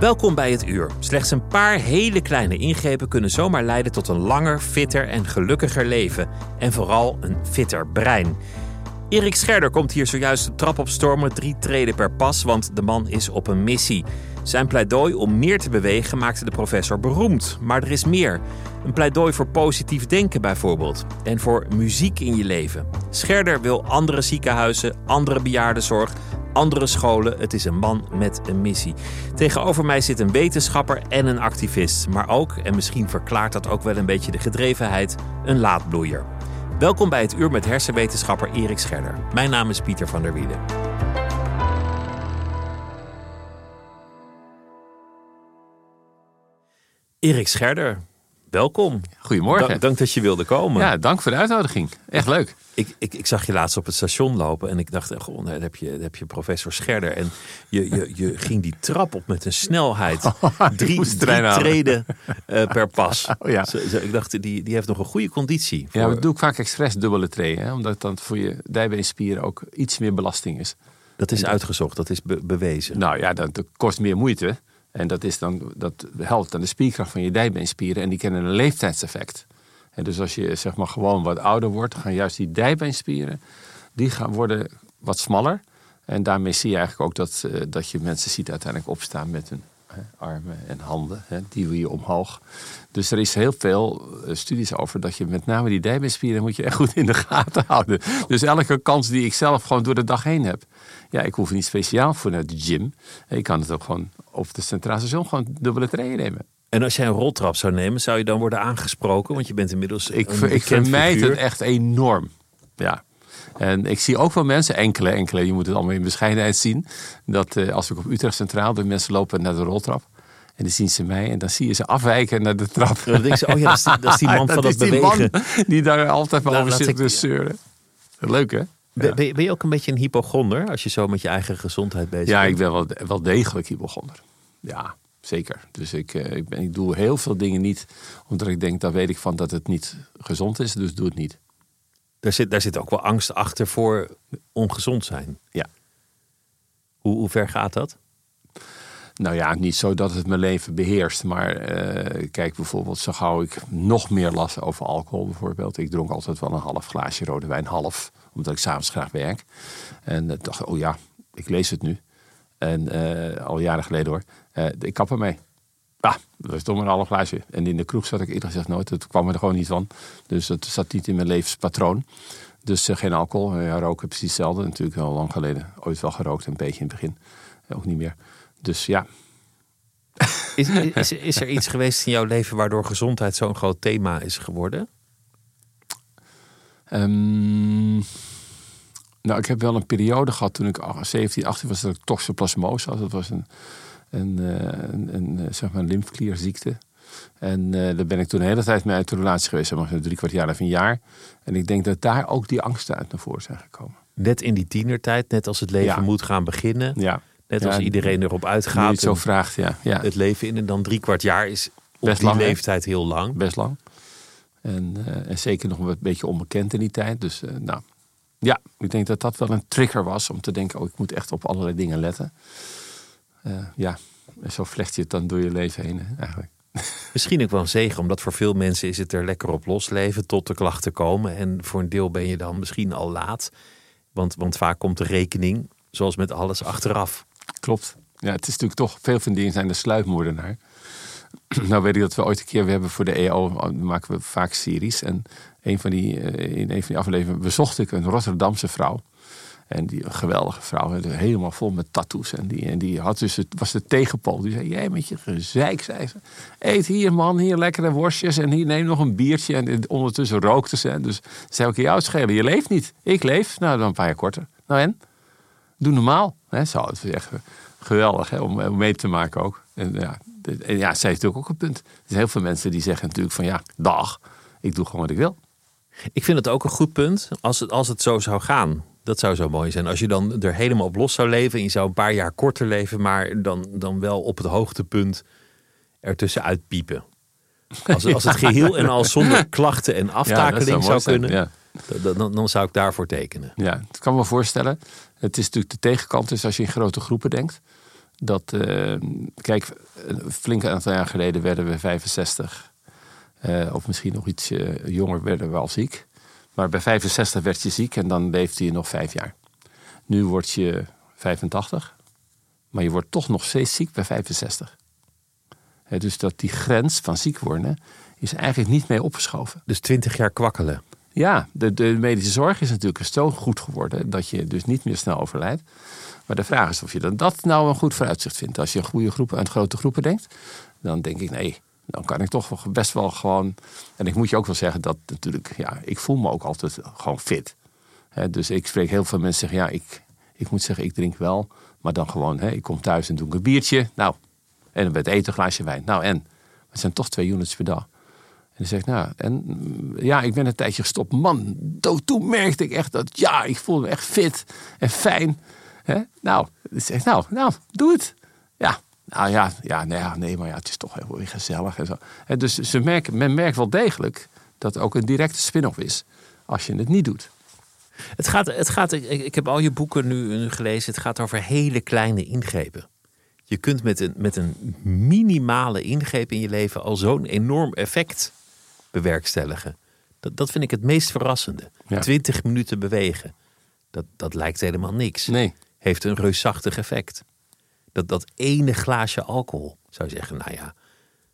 Welkom bij het uur. Slechts een paar hele kleine ingrepen kunnen zomaar leiden tot een langer, fitter en gelukkiger leven. En vooral een fitter brein. Erik Scherder komt hier zojuist de trap op stormen, drie treden per pas, want de man is op een missie. Zijn pleidooi om meer te bewegen maakte de professor beroemd. Maar er is meer. Een pleidooi voor positief denken bijvoorbeeld. En voor muziek in je leven. Scherder wil andere ziekenhuizen, andere bejaardenzorg, andere scholen. Het is een man met een missie. Tegenover mij zit een wetenschapper en een activist. Maar ook, en misschien verklaart dat ook wel een beetje de gedrevenheid, een laadbloeier. Welkom bij het uur met hersenwetenschapper Erik Scherder. Mijn naam is Pieter van der Wielen. Erik Scherder, welkom. Goedemorgen. Dank, dank dat je wilde komen. Ja, dank voor de uitnodiging. Echt leuk. Ik, ik, ik zag je laatst op het station lopen en ik dacht, goh, daar heb je, daar heb je professor Scherder. En je, je, je ging die trap op met een snelheid. Drie, de drie treden eh, per pas. Oh, ja. Zo- zo- ik dacht, die, die heeft nog een goede conditie. Ja, dat doe ik vaak expres dubbele treden. Hè, omdat dan voor je dijbeenspieren ook iets meer belasting is. dat is uitgezocht, dat is be- bewezen. Nou ja, dat, dat kost meer moeite. En dat, is dan, dat helpt aan de spierkracht van je dijbeenspieren. En die kennen een leeftijdseffect. En dus als je zeg maar gewoon wat ouder wordt, gaan juist die dijbeenspieren, die gaan worden wat smaller. En daarmee zie je eigenlijk ook dat, eh, dat je mensen ziet uiteindelijk opstaan met hun hè, armen en handen. Hè, die wil je omhoog. Dus er is heel veel eh, studies over dat je met name die dijbeenspieren moet je echt goed in de gaten houden. Dus elke kans die ik zelf gewoon door de dag heen heb. Ja, ik hoef niet speciaal voor naar de gym. Ik kan het ook gewoon op de centraal station gewoon dubbele treden nemen. En als jij een roltrap zou nemen, zou je dan worden aangesproken? Want je bent inmiddels Ik, ik vermijd figuur. het echt enorm. Ja. En ik zie ook wel mensen, enkele, enkele, je moet het allemaal in bescheidenheid zien. Dat eh, als ik op Utrecht Centraal, de mensen lopen naar de roltrap. En dan zien ze mij en dan zie je ze afwijken naar de trap. Dan denken ze, oh ja, dat is die, dat is die man van dat die bewegen. die daar altijd wel Nou, over zit te zeuren. Leuk hè? Ben, ben je- ben je ook een beetje een hypochonder als je zo met je eigen gezondheid bezig Ja, bent? ik ben wel, wel degelijk hypochonder. Ja, zeker. Dus ik, eh, ik, ben, ik doe heel veel dingen niet omdat ik denk, daar weet ik van dat het niet gezond is. Dus doe het niet. Daar zit, daar zit ook wel angst achter voor ongezond zijn. Ja. Hoe, hoe ver gaat dat? Nou ja, niet zo dat het mijn leven beheerst. Maar eh, kijk bijvoorbeeld, zo gauw ik nog meer las over alcohol bijvoorbeeld. Ik dronk altijd wel een half glaasje rode wijn, half. Omdat ik s'avonds graag werk. En eh, dacht, oh ja, ik lees het nu. En eh, al jaren geleden hoor. Eh, ik kap ermee. Ja, dat was toch maar een half glaasje. En in de kroeg zat ik eerlijk gezegd nooit. Het kwam er gewoon niet van. Dus het zat niet in mijn levenspatroon. Dus geen alcohol. Ja, roken precies hetzelfde. Natuurlijk al lang geleden. Ooit wel gerookt, een beetje in het begin. Ook niet meer. Dus ja, Is, is, is er iets geweest in jouw leven waardoor gezondheid zo'n groot thema is geworden? Ehm, nou, ik heb wel een periode gehad toen ik ach- 17, 18 was dat ik toxoplasmose had. Dat was een, een, eh, een, een, eh, zeg maar een lymfklierziekte. En eh, daar ben ik toen de hele tijd mee uit de relatie geweest. Zeg maar drie kwart jaar of een jaar. En ik denk dat daar ook die angsten uit naar voren zijn gekomen. Net in die tienertijd, net als het leven Ja. moet gaan beginnen. Ja. Net Ja, als iedereen erop uitgaat. het zo vraagt, ja. ja. Het leven in en dan drie kwart jaar is op Best die lang, leeftijd heel lang. Best lang. En, eh, en zeker nog een beetje onbekend in die tijd. Dus eh, nou, ja, ik denk dat dat wel een trigger was om te denken, oh, ik moet echt op allerlei dingen letten. Eh, ja, en zo vlecht je het dan door je leven heen hè, eigenlijk. Misschien ook wel een zegen, omdat voor veel mensen is het er lekker op losleven tot de klachten komen. En voor een deel ben je dan misschien al laat. Want, want vaak komt de rekening zoals met alles achteraf. Klopt. Ja, het is natuurlijk toch, veel van die dingen zijn de sluipmoordenaar. nou weet ik dat we ooit een keer, we hebben voor de EO, maken we vaak series. En een van die, eh, in een van die afleveringen bezocht ik een Rotterdamse vrouw. En die een geweldige vrouw, helemaal vol met tattoos. En die, en die had dus het, was de tegenpol. Die zei: Jij met je gezeik, zei ze. Eet hier, man, hier lekkere worstjes. En hier neem nog een biertje. En ondertussen rookte ze. Dus zei ik: Jou schelen, je leeft niet. Ik leef. Nou, dan een paar jaar korter. Nou en? Doe normaal. Hè? Zo, het is echt geweldig hè, om, mee te maken ook. En ja, en ja, zij heeft natuurlijk ook een punt. Er zijn heel veel mensen die zeggen natuurlijk van ja, dag, ik doe gewoon wat ik wil. Ik vind het ook een goed punt als het, als het zo zou gaan. Dat zou zo mooi zijn. Als je dan er helemaal op los zou leven. En je zou een paar jaar korter leven. Maar dan, dan wel op het hoogtepunt ertussen uitpiepen. Als, als het geheel en al zonder klachten en aftakeling zou, kunnen. ja. dan, dan, zou ik daarvoor tekenen. Ja, ik kan me voorstellen. Het is natuurlijk de tegenkant. Dus als je in grote groepen denkt. Dat, uh, kijk, een flink aantal jaar geleden werden we 65. Uh, eh, of misschien nog iets uh, jonger werden we al ziek. Maar bij 65 werd je ziek en dan leefde je nog vijf jaar. Nu word je 85, maar je wordt toch nog steeds ziek bij 65. dus dat die grens van ziek worden is eigenlijk niet mee opgeschoven. Dus 20 jaar kwakkelen. Ja, de, de medische zorg is natuurlijk zo goed geworden dat je dus niet meer snel overlijdt. Maar de vraag is of je dan dat nou een goed vooruitzicht vindt. Als je een goede groepen aan grote groepen denkt, dan denk ik nee, dan kan ik toch best wel gewoon. En ik moet je ook wel zeggen dat natuurlijk, ja, ik voel me ook altijd gewoon fit. dus ik spreek heel veel mensen zeggen, ja, ik, ik moet zeggen, ik drink wel, maar dan gewoon, ik kom thuis en doe een biertje. Nou, en het eten een glaasje wijn. Nou, en het zijn toch twee units per dag. En dan zeg ik, nou, en ja, ik ben een tijdje gestopt. Man, toen merkte ik echt dat, ja, ik voel me echt fit en fijn. Nou, zeg, nou, nou, doe het. Ja, nou ja, ja, nee, nee, maar ja, het is toch heel gezellig en zo. En dus ze merken, men merkt wel degelijk dat het ook een directe spin-off is als je het niet doet. Het gaat, het gaat, ik, heb al je boeken nu, gelezen. Het gaat over hele kleine ingrepen. Je kunt met een, met een minimale ingreep in je leven al zo'n enorm effect bewerkstelligen. Dat, dat vind ik het meest verrassende. Twintig minuten bewegen. Dat, dat lijkt helemaal niks. Nee. Heeft een reusachtig effect dat, dat ene glaasje alcohol, zou je zeggen, nou ja,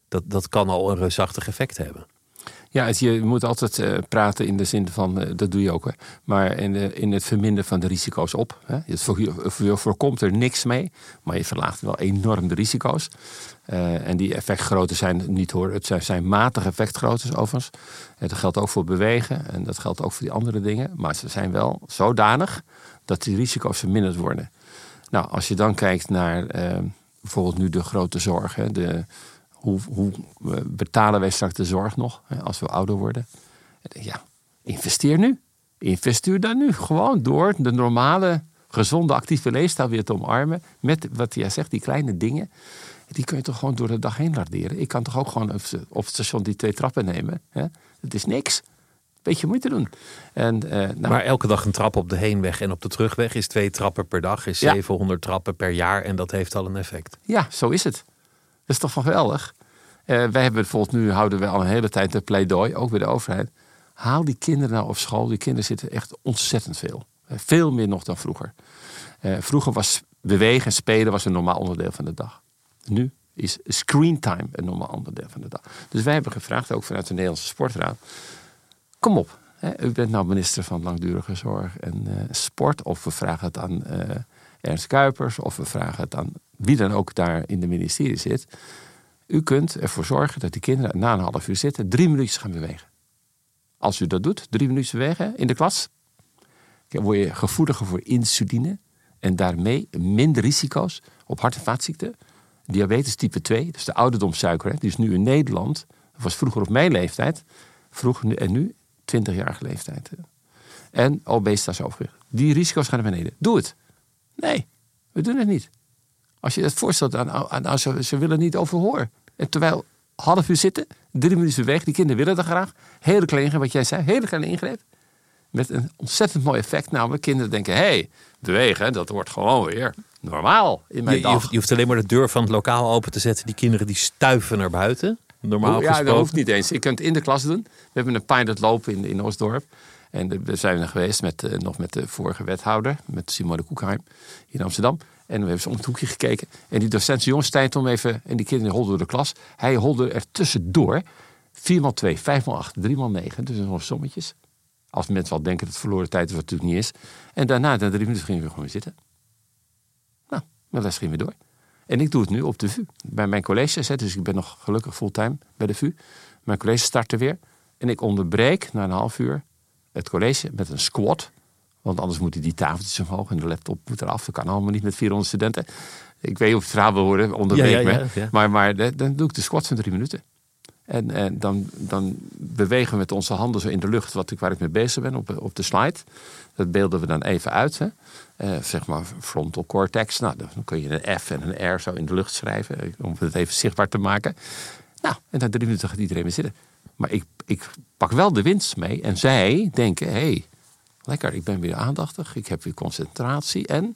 dat, dat kan al een reusachtig effect hebben. Ja, je moet altijd uh, praten in de zin van, uh, dat doe je ook, maar in, uh, in het verminderen van de risico's op. Hè. Je, je voorkomt er niks mee, maar je verlaagt wel enorm de risico's. en die effectgrootte zijn niet hoor, het zijn, zijn matige effectgroottes overigens. dat geldt ook voor bewegen en dat geldt ook voor die andere dingen. Maar ze zijn wel zodanig dat die risico's verminderd worden. Nou, als je dan kijkt naar uh, bijvoorbeeld nu de grote zorg. Hè, de, hoe, hoe betalen wij straks de zorg nog hè, als we ouder worden? Ja, investeer nu. Investeer dan nu. Gewoon door de normale, gezonde, actieve leefstijl weer te omarmen. Met wat jij zegt, die kleine dingen. Die kun je toch gewoon door de dag heen larderen. Ik kan toch ook gewoon op het station die twee trappen nemen. Hè? Het is niks beetje moeite doen. En, uh, nou, maar elke dag een trap op de heenweg en op de terugweg is twee trappen per dag, is 700 trappen per jaar en dat heeft al een effect. Ja, zo is het. Dat is toch geweldig. Uh, wij hebben bijvoorbeeld nu houden we al een hele tijd een pleidooi, ook bij de overheid. Haal die kinderen nou op school. Die kinderen zitten echt ontzettend veel. Uh, veel meer nog dan vroeger. vroeger was bewegen en spelen was een normaal onderdeel van de dag. Nu is screentime een normaal onderdeel van de dag. Dus wij hebben gevraagd, ook vanuit de Nederlandse Sportraad kom op. Hè, u bent nou minister van Langdurige Zorg en uh, Sport. Of we vragen het aan uh, Ernst Kuipers. Of we vragen het aan wie dan ook daar in de ministerie zit. U kunt ervoor zorgen dat die kinderen na een half uur zitten drie minuutjes gaan bewegen. Als u dat doet, drie minuutjes bewegen in de klas, word je gevoeliger voor insuline. En daarmee minder risico's op hart- en vaatziekten. Diabetes type 2, dus de ouderdomssuiker, die is nu in Nederland, dat was vroeger op mijn leeftijd, vroeger en nu 20-jarige leeftijd. En obesitas overgewicht. Die risico's gaan naar beneden. Doe het. Nee, we doen het niet. Als je het voorstelt aan, aan, ze, ze willen niet overhoren. En terwijl half uur zitten, drie minuten weg, die kinderen willen dat graag. Hele kleine, wat jij zei, hele kleine ingreep. Met een ontzettend mooi effect. Namelijk, kinderen denken, hé, hey, bewegen, dat wordt gewoon weer normaal in mijn je, dag. Je hoeft, je hoeft alleen maar de deur van het lokaal open te zetten. Die kinderen die stuiven naar buiten. Normaal ja, dat hoeft niet eens. Je kunt het in de klas doen. We hebben een pilot lopen in, in Oostdorp. En we zijn er geweest met, eh, nog met de vorige wethouder, met Simone Koekheim in Amsterdam. En we hebben ze om het hoekje gekeken. En die docent jongens, tijd om even... En die kinderen holden door de klas. Hij holde er tussendoor 4 x 2, 5 x 8, 3 x 9. Dus nog sommetjes. Als mensen wel denken dat het verloren tijd is, wat het natuurlijk niet is. En daarna, na drie minuten, gingen we gewoon weer zitten. Nou, mijn les ging weer door. En ik doe het nu op de VU. Bij mijn college, dus ik ben nog gelukkig fulltime bij de VU. Mijn college startte weer. En ik onderbreek na een half uur het college met een squat. Want anders moeten die tafeltjes omhoog en de laptop moet eraf. Dat kan allemaal niet met 400 studenten. Ik weet niet of het verhaal wil horen, onderbreek Ja, ja, ja, me. Maar, maar dan doe ik de squat van drie minuten. En, en dan, dan bewegen we met onze handen zo in de lucht wat ik, waar ik mee bezig ben op, op de slide. Dat beelden we dan even uit. Hè. Eh, zeg maar frontal cortex. Nou, dan kun je een F en een R zo in de lucht schrijven. eh, Om het even zichtbaar te maken. Nou, en na drie minuten gaat iedereen weer zitten. Maar ik, ik pak wel de winst mee. En zij denken, hé, hey, lekker, ik ben weer aandachtig. Ik heb weer concentratie. En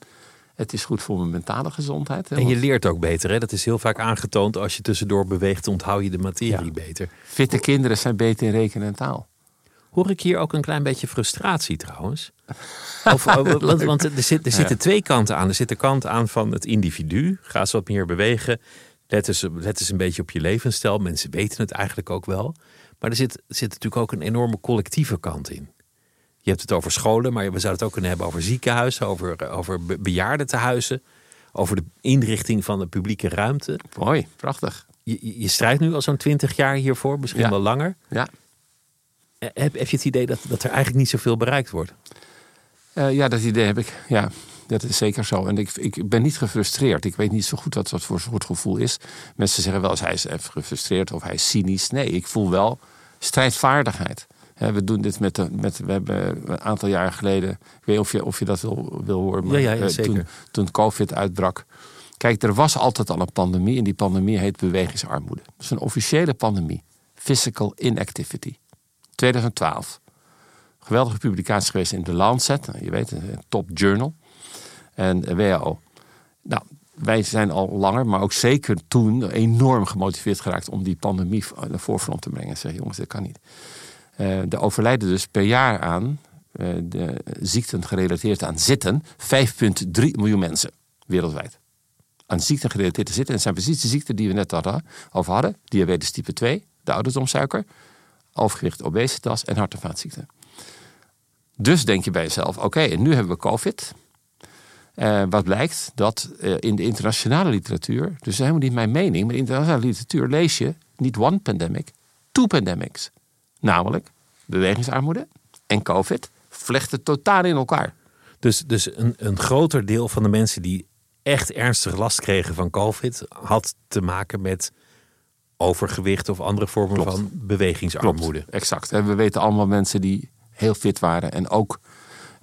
het is goed voor mijn mentale gezondheid. hè, En je leert ook beter. Hè? Dat is heel vaak aangetoond. Als je tussendoor beweegt, onthoud je de materie Ja. beter. Fitte kinderen zijn beter in rekenen en taal. Hoor ik hier ook een klein beetje frustratie trouwens? Of, oh, want, want er, zit, er zitten twee kanten aan. Er zit de kant aan van het individu. Ga eens wat meer bewegen. Let eens, let eens een beetje op je levensstijl. Mensen weten het eigenlijk ook wel. Maar er zit, er zit natuurlijk ook een enorme collectieve kant in. Je hebt het over scholen, maar we zouden het ook kunnen hebben over ziekenhuizen, over, over be- bejaardentehuizen, over de inrichting van de publieke ruimte. Mooi, prachtig. Je, je- strijdt nu al zo'n twintig jaar hiervoor, misschien Ja. wel langer. Ja, Eh, Heb, heb je het idee dat, dat er eigenlijk niet zoveel bereikt wordt? Eh, ja, dat idee heb ik. Ja, dat is zeker zo. En ik, ik ben niet gefrustreerd. Ik weet niet zo goed wat dat voor soort gevoel is. Mensen zeggen wel eens hij is even gefrustreerd of hij is cynisch. Nee, ik voel wel strijdvaardigheid. We doen dit met, de, met. We hebben een aantal jaar geleden. Ik weet niet of je, of je dat wil, wil horen. Maar, Ja, ja, ja, eh, zeker. Toen, toen COVID uitbrak. Kijk, er was altijd al een pandemie. En die pandemie heet bewegingsarmoede. Dat is een officiële pandemie. Physical inactivity. 2012 geweldige publicatie geweest in The Lancet. Nou, Je weet, een top journal. En eh, WHO. Nou, wij zijn al langer, maar ook zeker toen enorm gemotiveerd geraakt om die pandemie naar de voorfront te brengen. Zeg, jongens, dat kan niet. Er overlijden dus per jaar aan eh, de ziekten gerelateerd aan zitten 5,3 miljoen mensen wereldwijd. Aan ziekten gerelateerd aan zitten. En zijn precies de ziekten die we net hadden, over hadden. Diabetes type 2, de ouderdomssuiker, overgewicht, obesitas en hart- en vaatziekten. Dus denk je bij jezelf, oké, en nu hebben we COVID. Eh, wat blijkt dat in de internationale literatuur, dus helemaal niet mijn mening, maar in de internationale literatuur lees je niet one pandemic, two pandemics. Namelijk bewegingsarmoede en COVID vlechten totaal in elkaar. Dus, dus een, een groter deel van de mensen die echt ernstig last kregen van COVID, had te maken met overgewicht of andere vormen Klopt. van bewegingsarmoede. Exact. En we weten allemaal mensen die heel fit waren en ook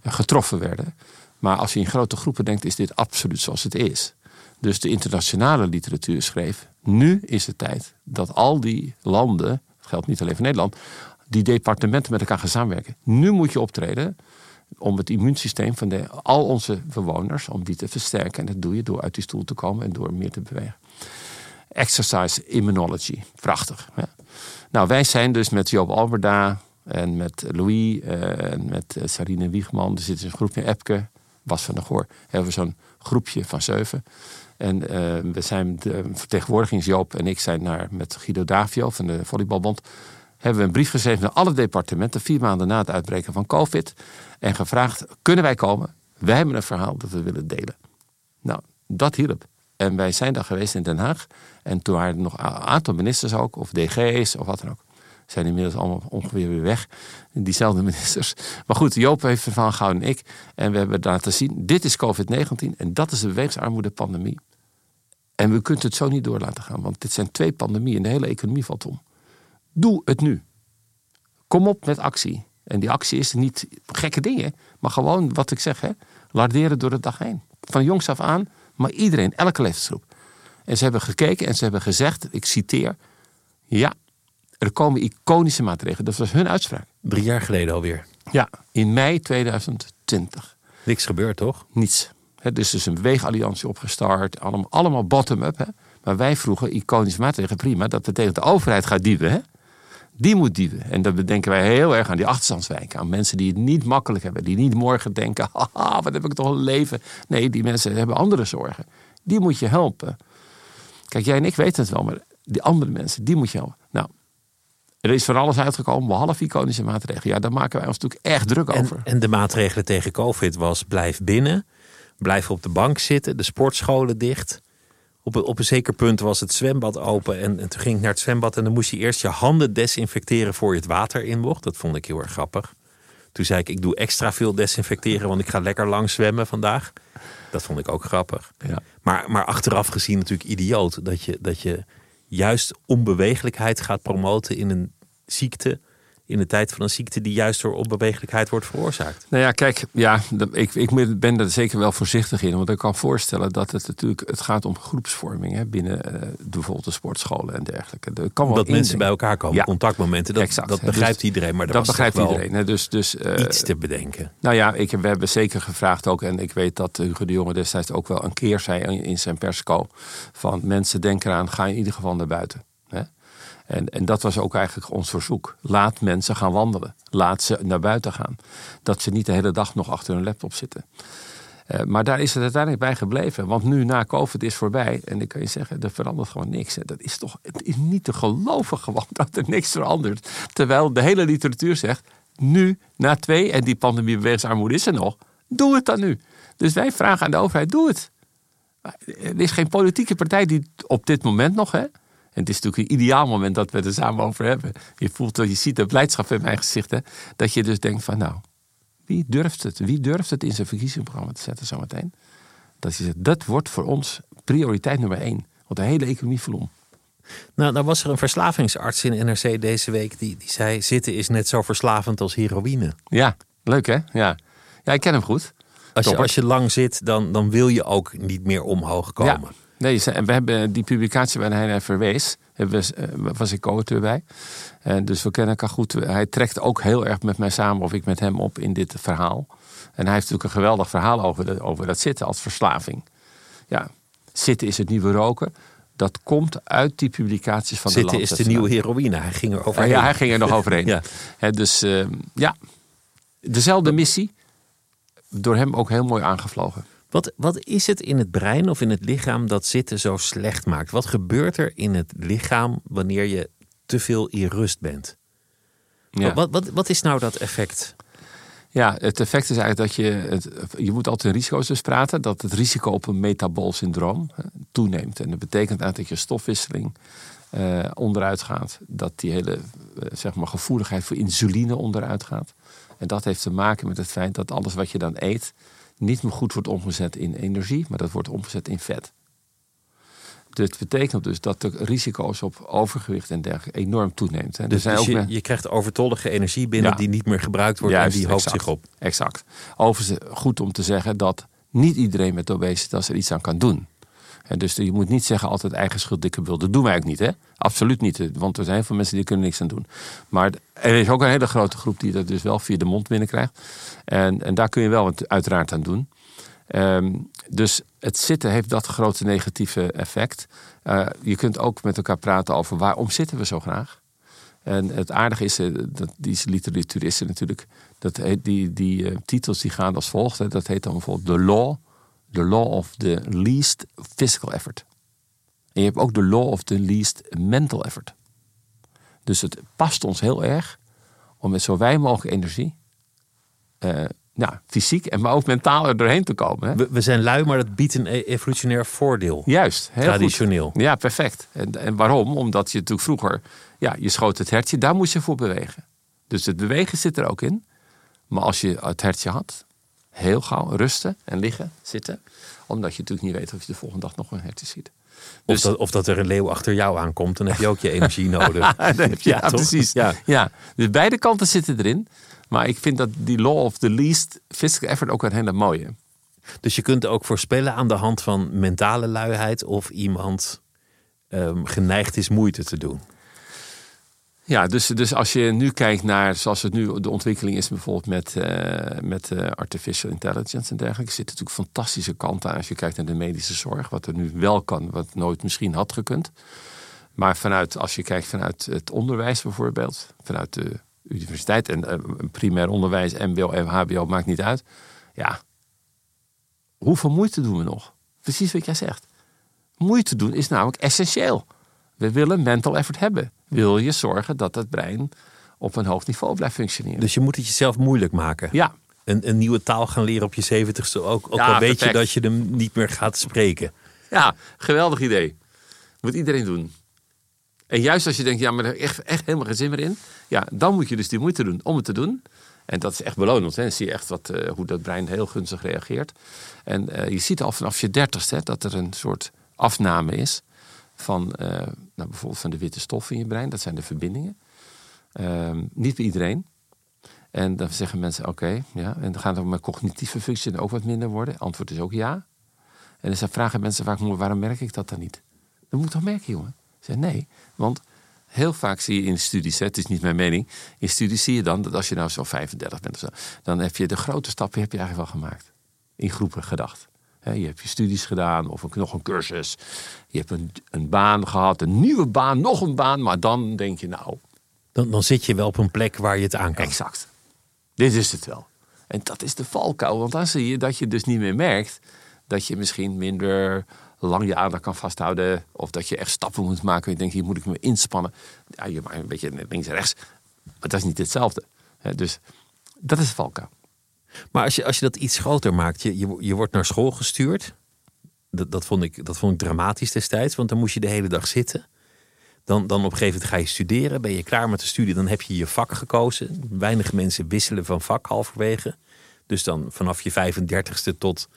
getroffen werden. Maar als je in grote groepen denkt, is dit absoluut zoals het is. Dus de internationale literatuur schreef: nu is het tijd dat al die landen, geldt niet alleen voor Nederland, die departementen met elkaar gaan samenwerken. Nu moet je optreden om het immuunsysteem van de, al onze bewoners, om die te versterken. En dat doe je door uit die stoel te komen en door meer te bewegen. Exercise immunology, prachtig. Nou, wij zijn dus met Joop Alberda en met Louis eh, en met eh, Sarine Wiegman. Er zit een groepje Epke, Bas van der Goor. Hebben we zo'n groepje van zeven. En eh, we zijn, de vertegenwoordigings Joop en ik zijn naar, met Guido Davio van de Volleybalbond... hebben we een brief geschreven naar alle departementen... vier maanden na het uitbreken van COVID. En gevraagd, kunnen wij komen? Wij hebben een verhaal dat we willen delen. Nou, dat hielp. En wij zijn daar geweest in Den Haag. En toen waren er nog een aantal ministers ook, of DG's of wat dan ook. Zijn inmiddels allemaal ongeveer weer weg. Diezelfde ministers. Maar goed, Joop heeft verhaal gehouden en ik. En we hebben laten zien, dit is COVID-19 en dat is de bewegingsarmoede-pandemie. En we kunnen het zo niet door laten gaan. Want dit zijn twee pandemieën en de hele economie valt om. Doe het nu. Kom op met actie. En die actie is niet gekke dingen. Maar gewoon wat ik zeg. Hè, larderen door de dag heen. Van jongs af aan. Maar iedereen, elke leeftijdsgroep. En ze hebben gekeken en ze hebben gezegd. Ik citeer. Ja, er komen iconische maatregelen. Dat was hun uitspraak. Drie jaar geleden alweer. Ja, in mei 2020. Niks gebeurd, toch? Niets. Dus er is een beweegalliantie opgestart. Allemaal, allemaal bottom-up. Maar wij vroegen iconische maatregelen. Prima, dat betekent de overheid gaat dieven. Hè? Die moet dieven. En dan denken wij heel erg aan die achterstandswijken. Aan mensen die het niet makkelijk hebben. Die niet morgen denken, haha, wat heb ik toch een leven. Nee, die mensen hebben andere zorgen. Die moet je helpen. Kijk, jij en ik weten het wel, maar die andere mensen, die moet je helpen. Er is van alles uitgekomen, behalve iconische maatregelen. Ja, daar maken wij ons natuurlijk echt druk En, over. en de maatregelen tegen COVID was blijf binnen, blijf op de bank zitten, de sportscholen dicht. Op een, op een zeker punt was het zwembad open en, en toen ging ik naar het zwembad en dan moest je eerst je handen desinfecteren voor je het water in mocht. Dat vond ik heel erg grappig. Toen zei ik, ik doe extra veel desinfecteren, want ik ga lekker lang zwemmen vandaag. Dat vond ik ook grappig. Ja. Maar, maar achteraf gezien natuurlijk idioot dat je, dat je juist onbewegelijkheid gaat promoten in een ziekte. In de tijd van een ziekte die juist door onbewegelijkheid wordt veroorzaakt. Nou ja, kijk, ja, ik, ik ben er zeker wel voorzichtig in. Want ik kan voorstellen dat het natuurlijk het gaat om groepsvorming hè, binnen eh, bijvoorbeeld de sportscholen en dergelijke. Er kan wel Dat mensen bij elkaar komen, Ja. contactmomenten. Dat, Exact. dat begrijpt Dus iedereen, maar dat begrijpt wel iedereen. Hè. Dus, dus, eh, iets te bedenken. Nou ja, ik, we hebben zeker gevraagd ook. En ik weet dat Hugo de Jonge destijds ook wel een keer zei in, in zijn persco. Van mensen denken eraan, ga in ieder geval naar buiten. En, en dat was ook eigenlijk ons verzoek. Laat mensen gaan wandelen. Laat ze naar buiten gaan. Dat ze niet de hele dag nog achter hun laptop zitten. Eh, maar daar is het uiteindelijk bij gebleven. Want nu na COVID is voorbij. En ik kan je zeggen, er verandert gewoon niks. Dat is toch het is niet te geloven gewoon dat er niks verandert. Terwijl de hele literatuur zegt, nu na twee, en die pandemie bewegingsarmoede is er nog. Doe het dan nu. Dus wij vragen aan de overheid, doe het. Er is geen politieke partij die op dit moment nog, hè, en het is natuurlijk een ideaal moment dat we het er samen over hebben. Je voelt dat je ziet de blijdschap in mijn gezicht. Hè? Dat je dus denkt van nou, wie durft het? Wie durft het in zijn verkiezingsprogramma te zetten zometeen? Dat je zegt, dat wordt voor ons prioriteit nummer één. Want de hele economie viel om. Nou, dan was er een verslavingsarts in NRC deze week die, die zei: zitten is net zo verslavend als heroïne. Ja, leuk hè? Ja, ja ik ken hem goed. Als je, Topper. als je lang zit, dan, dan wil je ook niet meer omhoog komen. Ja. Nee, we hebben die publicatie waar hij naar verwees, eh, was ik co-auteur bij. Dus we kennen elkaar goed. Hij trekt ook heel erg met mij samen, of ik met hem op in dit verhaal. En hij heeft natuurlijk een geweldig verhaal over, de, over dat zitten als verslaving. Ja, zitten is het nieuwe roken. Dat komt uit die publicaties van Zitten de is de nieuwe heroïne. Hij ging er Ja, overheen. ja, hij ging er nog overheen. Ja. Dus eh, ja, dezelfde missie. Door hem ook heel mooi aangevlogen. Wat, wat is het in het brein of in het lichaam dat zitten zo slecht maakt? Wat gebeurt er in het lichaam wanneer je te veel in rust bent? Ja. Wat, wat, wat is nou dat effect? Ja, het effect is eigenlijk dat je. Het, je moet altijd in risico's dus praten. Dat het risico op een metabool syndroom toeneemt. En dat betekent eigenlijk dat je stofwisseling eh, onderuit gaat. Dat die hele eh, zeg maar, gevoeligheid voor insuline onderuit gaat. En dat heeft te maken met het feit dat alles wat je dan eet. Niet meer goed wordt omgezet in energie, maar dat wordt omgezet in vet. Dit betekent dus dat de risico's op overgewicht en dergelijke enorm toeneemt. Hè. Dus, zijn dus ook je, je krijgt overtollige energie binnen Ja. die niet meer gebruikt wordt Juist, en die hoopt exact. zich op. Exact. Overigens goed om te zeggen dat niet iedereen met obesitas er iets aan kan doen. Dus je moet niet zeggen altijd eigen schuld, dikke wil. Dat doen wij ook niet, hè? Absoluut niet. Want er zijn heel veel mensen die kunnen niks aan doen. Maar er is ook een hele grote groep die dat dus wel via de mond binnenkrijgt. En, en daar kun je wel wat uiteraard aan doen. Ehm, dus het zitten heeft dat grote negatieve effect. Eh, je kunt ook met elkaar praten over waarom zitten we zo graag. En het aardige is, eh, dat die literatuur is natuurlijk. Dat die die eh, titels die gaan als volgt. Hè. Dat heet dan bijvoorbeeld The Law. The Law of the Least Physical Effort. En je hebt ook de Law of the Least Mental Effort. Dus het past ons heel erg om met zo weinig mogelijk energie, eh, ja, fysiek en maar ook mentaal er doorheen te komen. Hè? We, we zijn lui, maar dat biedt een e- evolutionair voordeel. Juist, heel goed. Traditioneel. Ja, perfect. En, en waarom? Omdat je natuurlijk vroeger, ja, je schoot het hertje, daar moest je voor bewegen. Dus het bewegen zit er ook in. Maar als je het hertje had, heel gauw rusten en liggen, zitten. Omdat je natuurlijk niet weet of je de volgende dag nog een hertje ziet. Of, Dus- dat, of dat er een leeuw achter jou aankomt, dan heb je ook je energie nodig. Ja, precies. Ja. Ja. Dus beide kanten zitten erin. Maar ik vind dat die law of the least physical effort ook een hele mooie. Dus je kunt ook voorspellen aan de hand van mentale luiheid of iemand ehm, geneigd is moeite te doen. Ja, dus, dus als je nu kijkt naar zoals het nu de ontwikkeling is, bijvoorbeeld met, eh, met eh, artificial intelligence en dergelijke, zitten natuurlijk fantastische kanten aan als je kijkt naar de medische zorg, wat er nu wel kan, wat nooit misschien had gekund. Maar vanuit, als je kijkt vanuit het onderwijs bijvoorbeeld, vanuit de universiteit en uh, primair onderwijs, MBO en HBO, maakt niet uit. Ja, hoeveel moeite doen we nog? Precies wat jij zegt. Moeite doen is namelijk essentieel. We willen mental effort hebben. Wil je zorgen dat het brein op een hoog niveau blijft functioneren. Dus je moet het jezelf moeilijk maken. Ja. Een, een nieuwe taal gaan leren op je zeventigste. Ook, ook Ja, al weet je dat je hem niet meer gaat spreken. Ja, geweldig idee. Moet iedereen doen. En juist als je denkt, ja, maar er echt, echt helemaal geen zin meer in. Ja, dan moet je dus die moeite doen om het te doen. En dat is echt belonend. Hè. Dan zie je echt wat, eh, hoe dat brein heel gunstig reageert. En eh, je ziet al vanaf je dertigste hè, dat er een soort afname is. Van eh, nou, bijvoorbeeld van de witte stoffen in je brein. Dat zijn de verbindingen. Ehm, niet bij iedereen. En dan zeggen mensen, oké, ja. En dan gaan mijn cognitieve functies ook wat minder worden. Antwoord is ook ja. En dan vragen mensen vaak, "Maar waarom merk ik dat dan niet? Dat moet toch merken, jongen? Ik zeg, nee, want heel vaak zie je in studies, het is niet mijn mening, in studies zie je dan dat als je nou zo 35 bent of zo, dan heb je de grote stappen heb je eigenlijk wel gemaakt. In groepen gedacht. Je hebt je studies gedaan of nog een cursus. Je hebt een, een baan gehad, een nieuwe baan, nog een baan. Maar dan denk je, nou, Dan, dan zit je wel op een plek waar je het aan kan. Exact. Dit is het wel. En dat is de valkuil. Want dan zie je dat je dus niet meer merkt dat je misschien minder lang je aandacht kan vasthouden. Of dat je echt stappen moet maken. En je denkt, hier moet ik me inspannen. Ja, je maakt een beetje links en rechts. Maar dat is niet hetzelfde. Dus dat is de valkuil. Maar als je, als je dat iets groter maakt, je, je, je wordt naar school gestuurd. Dat, dat, vond ik, dat vond ik dramatisch destijds, want dan moest je de hele dag zitten. Dan, dan op een gegeven moment ga je studeren, ben je klaar met de studie, dan heb je je vak gekozen. Weinig mensen wisselen van vak halverwege. Dus dan vanaf je 35ste tot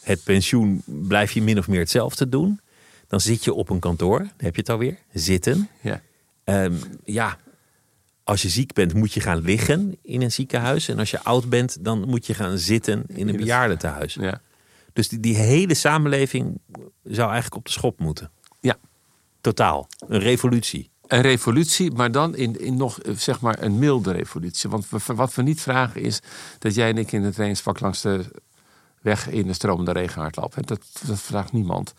het pensioen blijf je min of meer hetzelfde doen. Dan zit je op een kantoor, heb je het alweer, zitten. Ja. Ehm, ja, als je ziek bent, moet je gaan liggen in een ziekenhuis. En als je oud bent, dan moet je gaan zitten in een bejaardentehuis. Ja. Dus die, die hele samenleving zou eigenlijk op de schop moeten. ja. Totaal. Een revolutie. Een revolutie, maar dan in, in nog zeg maar een milde revolutie. Want we, wat we niet vragen is dat jij en ik in het trainingspak langs de weg in de stromende regen hardlopen. Dat, dat vraagt niemand.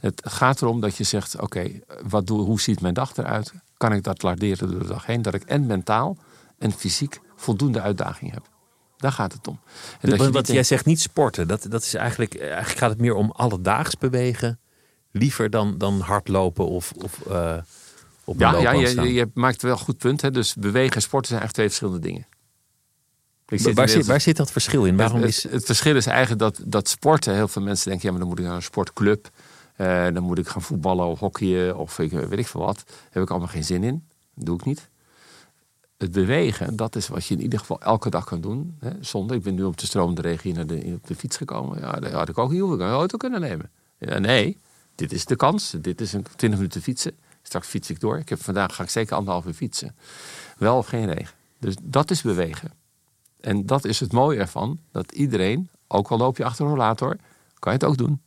Het gaat erom dat je zegt: oké, wat doe, hoe ziet mijn dag eruit? Kan ik dat larderen door de dag heen? Dat ik en mentaal en fysiek voldoende uitdaging heb. Daar gaat het om. En niet wat jij denkt- zegt niet sporten. Dat, dat is eigenlijk, eigenlijk gaat het meer om alledaags bewegen. Liever dan, dan hardlopen of, of eh, op een ja, ja je, je maakt wel een goed punt. Hè? Dus bewegen en sporten zijn eigenlijk twee verschillende dingen. Waar, zit, waar zit dat verschil in? Waarom het, is, het, het verschil is eigenlijk dat, dat sporten, heel veel mensen denken, ja, maar dan moet ik naar een sportclub. Eh, dan moet ik gaan voetballen of hockeyen of ik, weet ik veel wat. Heb ik allemaal geen zin in. Dat doe ik niet. Het bewegen, dat is wat je in ieder geval elke dag kan doen. Hè, ik ben nu op de stromende regen naar de, op de fiets gekomen. Ja, dat had ik ook heel een auto kunnen nemen. Ja, nee, dit is de kans. Dit is een 20 minuten fietsen. Straks fiets ik door. Ik heb vandaag ga ik zeker anderhalf uur fietsen. Wel of geen regen. Dus dat is bewegen. En dat is het mooie ervan, dat iedereen, ook al loop je achter een rollator, kan je het ook doen.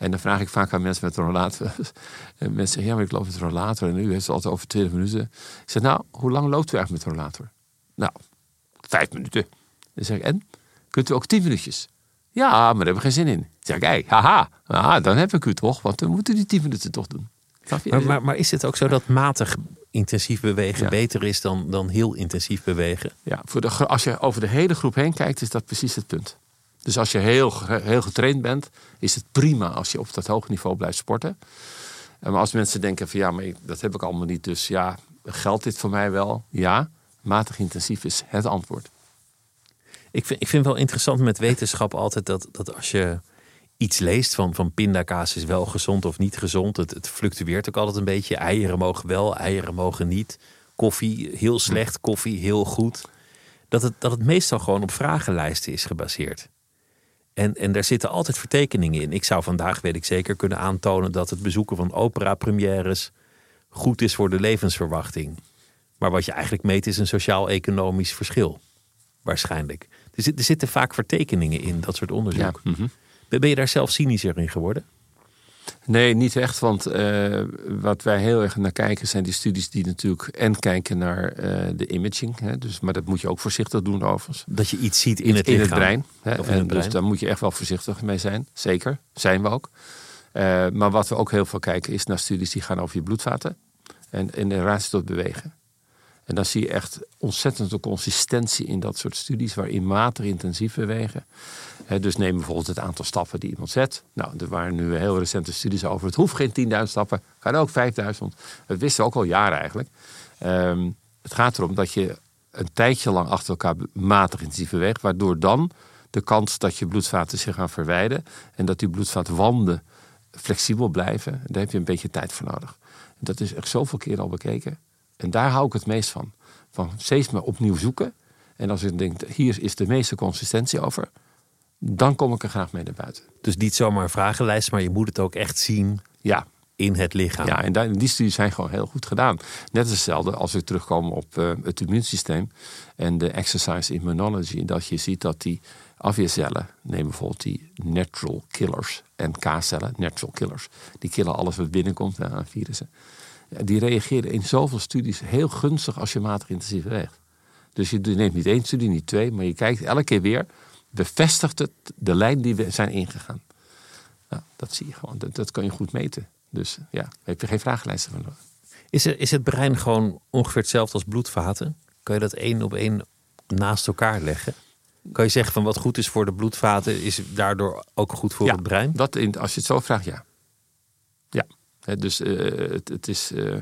En dan vraag ik vaak aan mensen met een rollator. En mensen zeggen, ja, maar ik loop met een rollator en u heeft het altijd over 20 minuten. Ik zeg, nou, hoe lang loopt u eigenlijk met een rollator? Nou, vijf minuten. Dan zeg ik, en? Kunt u ook tien minuutjes? Ja, maar daar hebben we geen zin in. Dan zeg ik, hey, haha, haha, dan heb ik u toch, want dan moet u die tien minuten toch doen. Maar, maar, maar is het ook zo dat matig intensief bewegen Ja. beter is dan, dan heel intensief bewegen? Ja, voor de, als je over de hele groep heen kijkt, is dat precies het punt. Dus als je heel, heel getraind bent, is het prima als je op dat hoge niveau blijft sporten. En Maar als mensen denken van ja, maar dat heb ik allemaal niet, dus ja, geldt dit voor mij wel? Ja, matig intensief is het antwoord. Ik vind, ik vind wel interessant met wetenschap altijd dat, dat als je iets leest van, van pindakaas is wel gezond of niet gezond. Het, het fluctueert ook altijd een beetje. Eieren mogen wel, eieren mogen niet. Koffie heel slecht, koffie heel goed. Dat het, dat het meestal gewoon op vragenlijsten is gebaseerd. En, en daar zitten altijd vertekeningen in. Ik zou vandaag, weet ik zeker, kunnen aantonen dat het bezoeken van opera-premières goed is voor de levensverwachting. Maar wat je eigenlijk meet is een sociaal-economisch verschil. Waarschijnlijk. Er, zit, er zitten vaak vertekeningen in, dat soort onderzoek. mhm. Ben ben je daar zelf cynischer in geworden? Nee, niet echt, want eh, wat wij heel erg naar kijken zijn die studies die natuurlijk en kijken naar eh, de imaging. Hè, dus, maar dat moet je ook voorzichtig doen overigens. Dat je iets ziet in het in het brein. Hè, Of in en het brein. Dus daar moet je echt wel voorzichtig mee zijn. Zeker, zijn we ook. Eh, maar wat we ook heel veel kijken is naar studies die gaan over je bloedvaten. En in relatie tot bewegen. En dan zie je echt ontzettend de consistentie in dat soort studies, waarin matig intensief bewegen. dus neem bijvoorbeeld het aantal stappen die iemand zet. Nou, er waren nu heel recente studies over. Het hoeft geen 10.000 stappen, kan ook 5.000. Dat wisten we ook al jaren eigenlijk. Ehm, het gaat erom dat je een tijdje lang achter elkaar matig intensief beweegt, waardoor dan de kans dat je bloedvaten zich gaan verwijden en dat die bloedvaatwanden flexibel blijven, daar heb je een beetje tijd voor nodig. Dat is echt zoveel keer al bekeken. En daar hou ik het meest van. Van steeds maar opnieuw zoeken. En als ik denk, hier is de meeste consistentie over, dan kom ik er graag mee naar buiten. Dus niet zomaar een vragenlijst, maar je moet het ook echt zien ja. in het lichaam. Ja, en die studies zijn gewoon heel goed gedaan. Net hetzelfde als we terugkomen op uh, het immuunsysteem en de exercise immunology. Dat je ziet dat die afweercellen, neem bijvoorbeeld die natural killers, en K-cellen, natural killers, die killen alles wat binnenkomt aan virussen die reageren in zoveel studies heel gunstig als je matig intensief beweegt. Dus je neemt niet één studie, niet twee, maar je kijkt elke keer weer, bevestigt het de lijn die we zijn ingegaan. Nou, dat zie je gewoon, dat, dat kan je goed meten. Dus ja, daar heb je geen vragenlijsten van nodig. Is, er, is het brein gewoon ongeveer hetzelfde als bloedvaten? Kan je dat één op één naast elkaar leggen? Kan je zeggen van wat goed is voor de bloedvaten, is daardoor ook goed voor het brein? Dat in, als je het zo vraagt, ja. Ja, dus uh, het, het, is uh,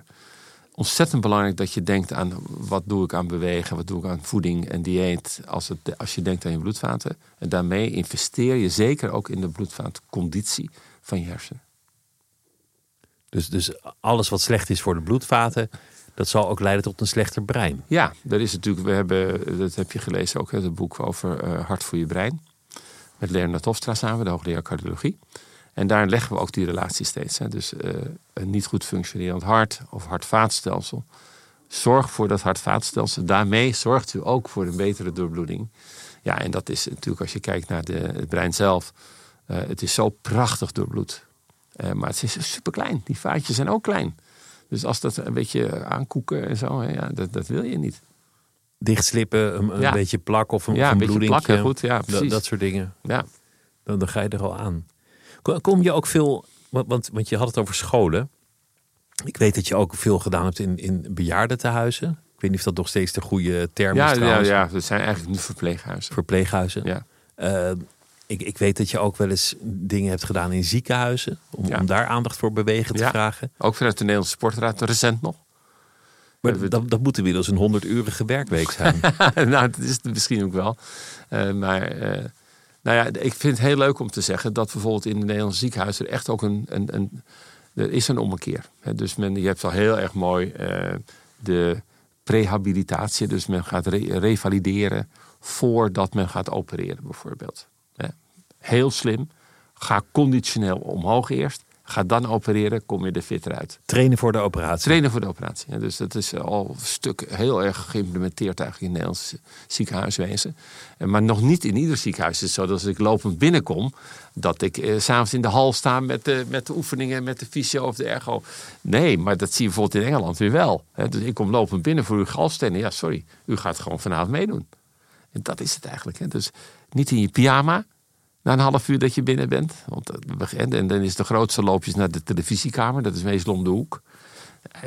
ontzettend belangrijk dat je denkt aan wat doe ik aan bewegen, wat doe ik aan voeding en dieet als, het, als je denkt aan je bloedvaten. En daarmee investeer je zeker ook in de bloedvaatconditie van je hersenen. Dus, dus alles wat slecht is voor de bloedvaten, dat zal ook leiden tot een slechter brein. Ja, dat is natuurlijk. We hebben, dat heb je gelezen ook, het boek over uh, Hart voor je brein. Met Leonard Hofstra samen, de hoogleraar cardiologie. En daar leggen we ook die relatie steeds. Hè. Dus uh, een niet goed functionerend hart of hart-vaatstelsel. Zorg voor dat hart-vaatstelsel. Daarmee zorgt u ook voor een betere doorbloeding. Ja, en dat is natuurlijk als je kijkt naar de, het brein zelf. Uh, het is zo prachtig doorbloed. Uh, maar het is super klein. Die vaatjes zijn ook klein. Dus als dat een beetje aankoeken en zo, ja, dat, dat wil je niet. Dichtslippen, een, een ja. beetje plak of een, ja, of een, een beetje plakken, goed. Ja, precies. Dat, dat soort dingen. Ja. Dan, dan ga je er al aan. Kom je ook veel, want, want je had het over scholen. Ik weet dat je ook veel gedaan hebt in, in bejaardentehuizen. Ik weet niet of dat nog steeds de goede term ja, is. Ja, ja, dat zijn eigenlijk nu verpleeghuizen. Verpleeghuizen. Ja. Uh, ik, ik weet dat je ook wel eens dingen hebt gedaan in ziekenhuizen. Om, ja. om daar aandacht voor bewegen te ja. vragen. Ook vanuit de Nederlandse Sportraad, recent nog. Maar dat, dat moet inmiddels een 100-urige werkweek zijn. nou, dat is het misschien ook wel. Uh, maar uh, nou ja, ik vind het heel leuk om te zeggen dat bijvoorbeeld in de Nederlandse ziekenhuizen er echt ook een, een, een er is een ommekeer. Dus men, je hebt al heel erg mooi uh, de prehabilitatie. Dus men gaat re revalideren voordat men gaat opereren bijvoorbeeld. Heel slim. Ga conditioneel omhoog eerst. Ga dan opereren, kom je er fitter uit. Trainen voor de operatie. Trainen voor de operatie. Ja, dus dat is al een stuk heel erg geïmplementeerd eigenlijk in het Nederlandse ziekenhuiswezen. Maar nog niet in ieder ziekenhuis is het zo dat als ik lopend binnenkom, dat ik eh, s'avonds in de hal sta met de, met de oefeningen, met de fysio of de ergo. Nee, maar dat zie je bijvoorbeeld in Engeland weer wel. Hè. Dus ik kom lopend binnen voor uw galstenen. Ja, sorry, u gaat gewoon vanavond meedoen. En dat is het eigenlijk. Hè. Dus niet in je pyjama, na een half uur dat je binnen bent. Want, en dan is de grootste loopjes naar de televisiekamer. Dat is meestal om de hoek.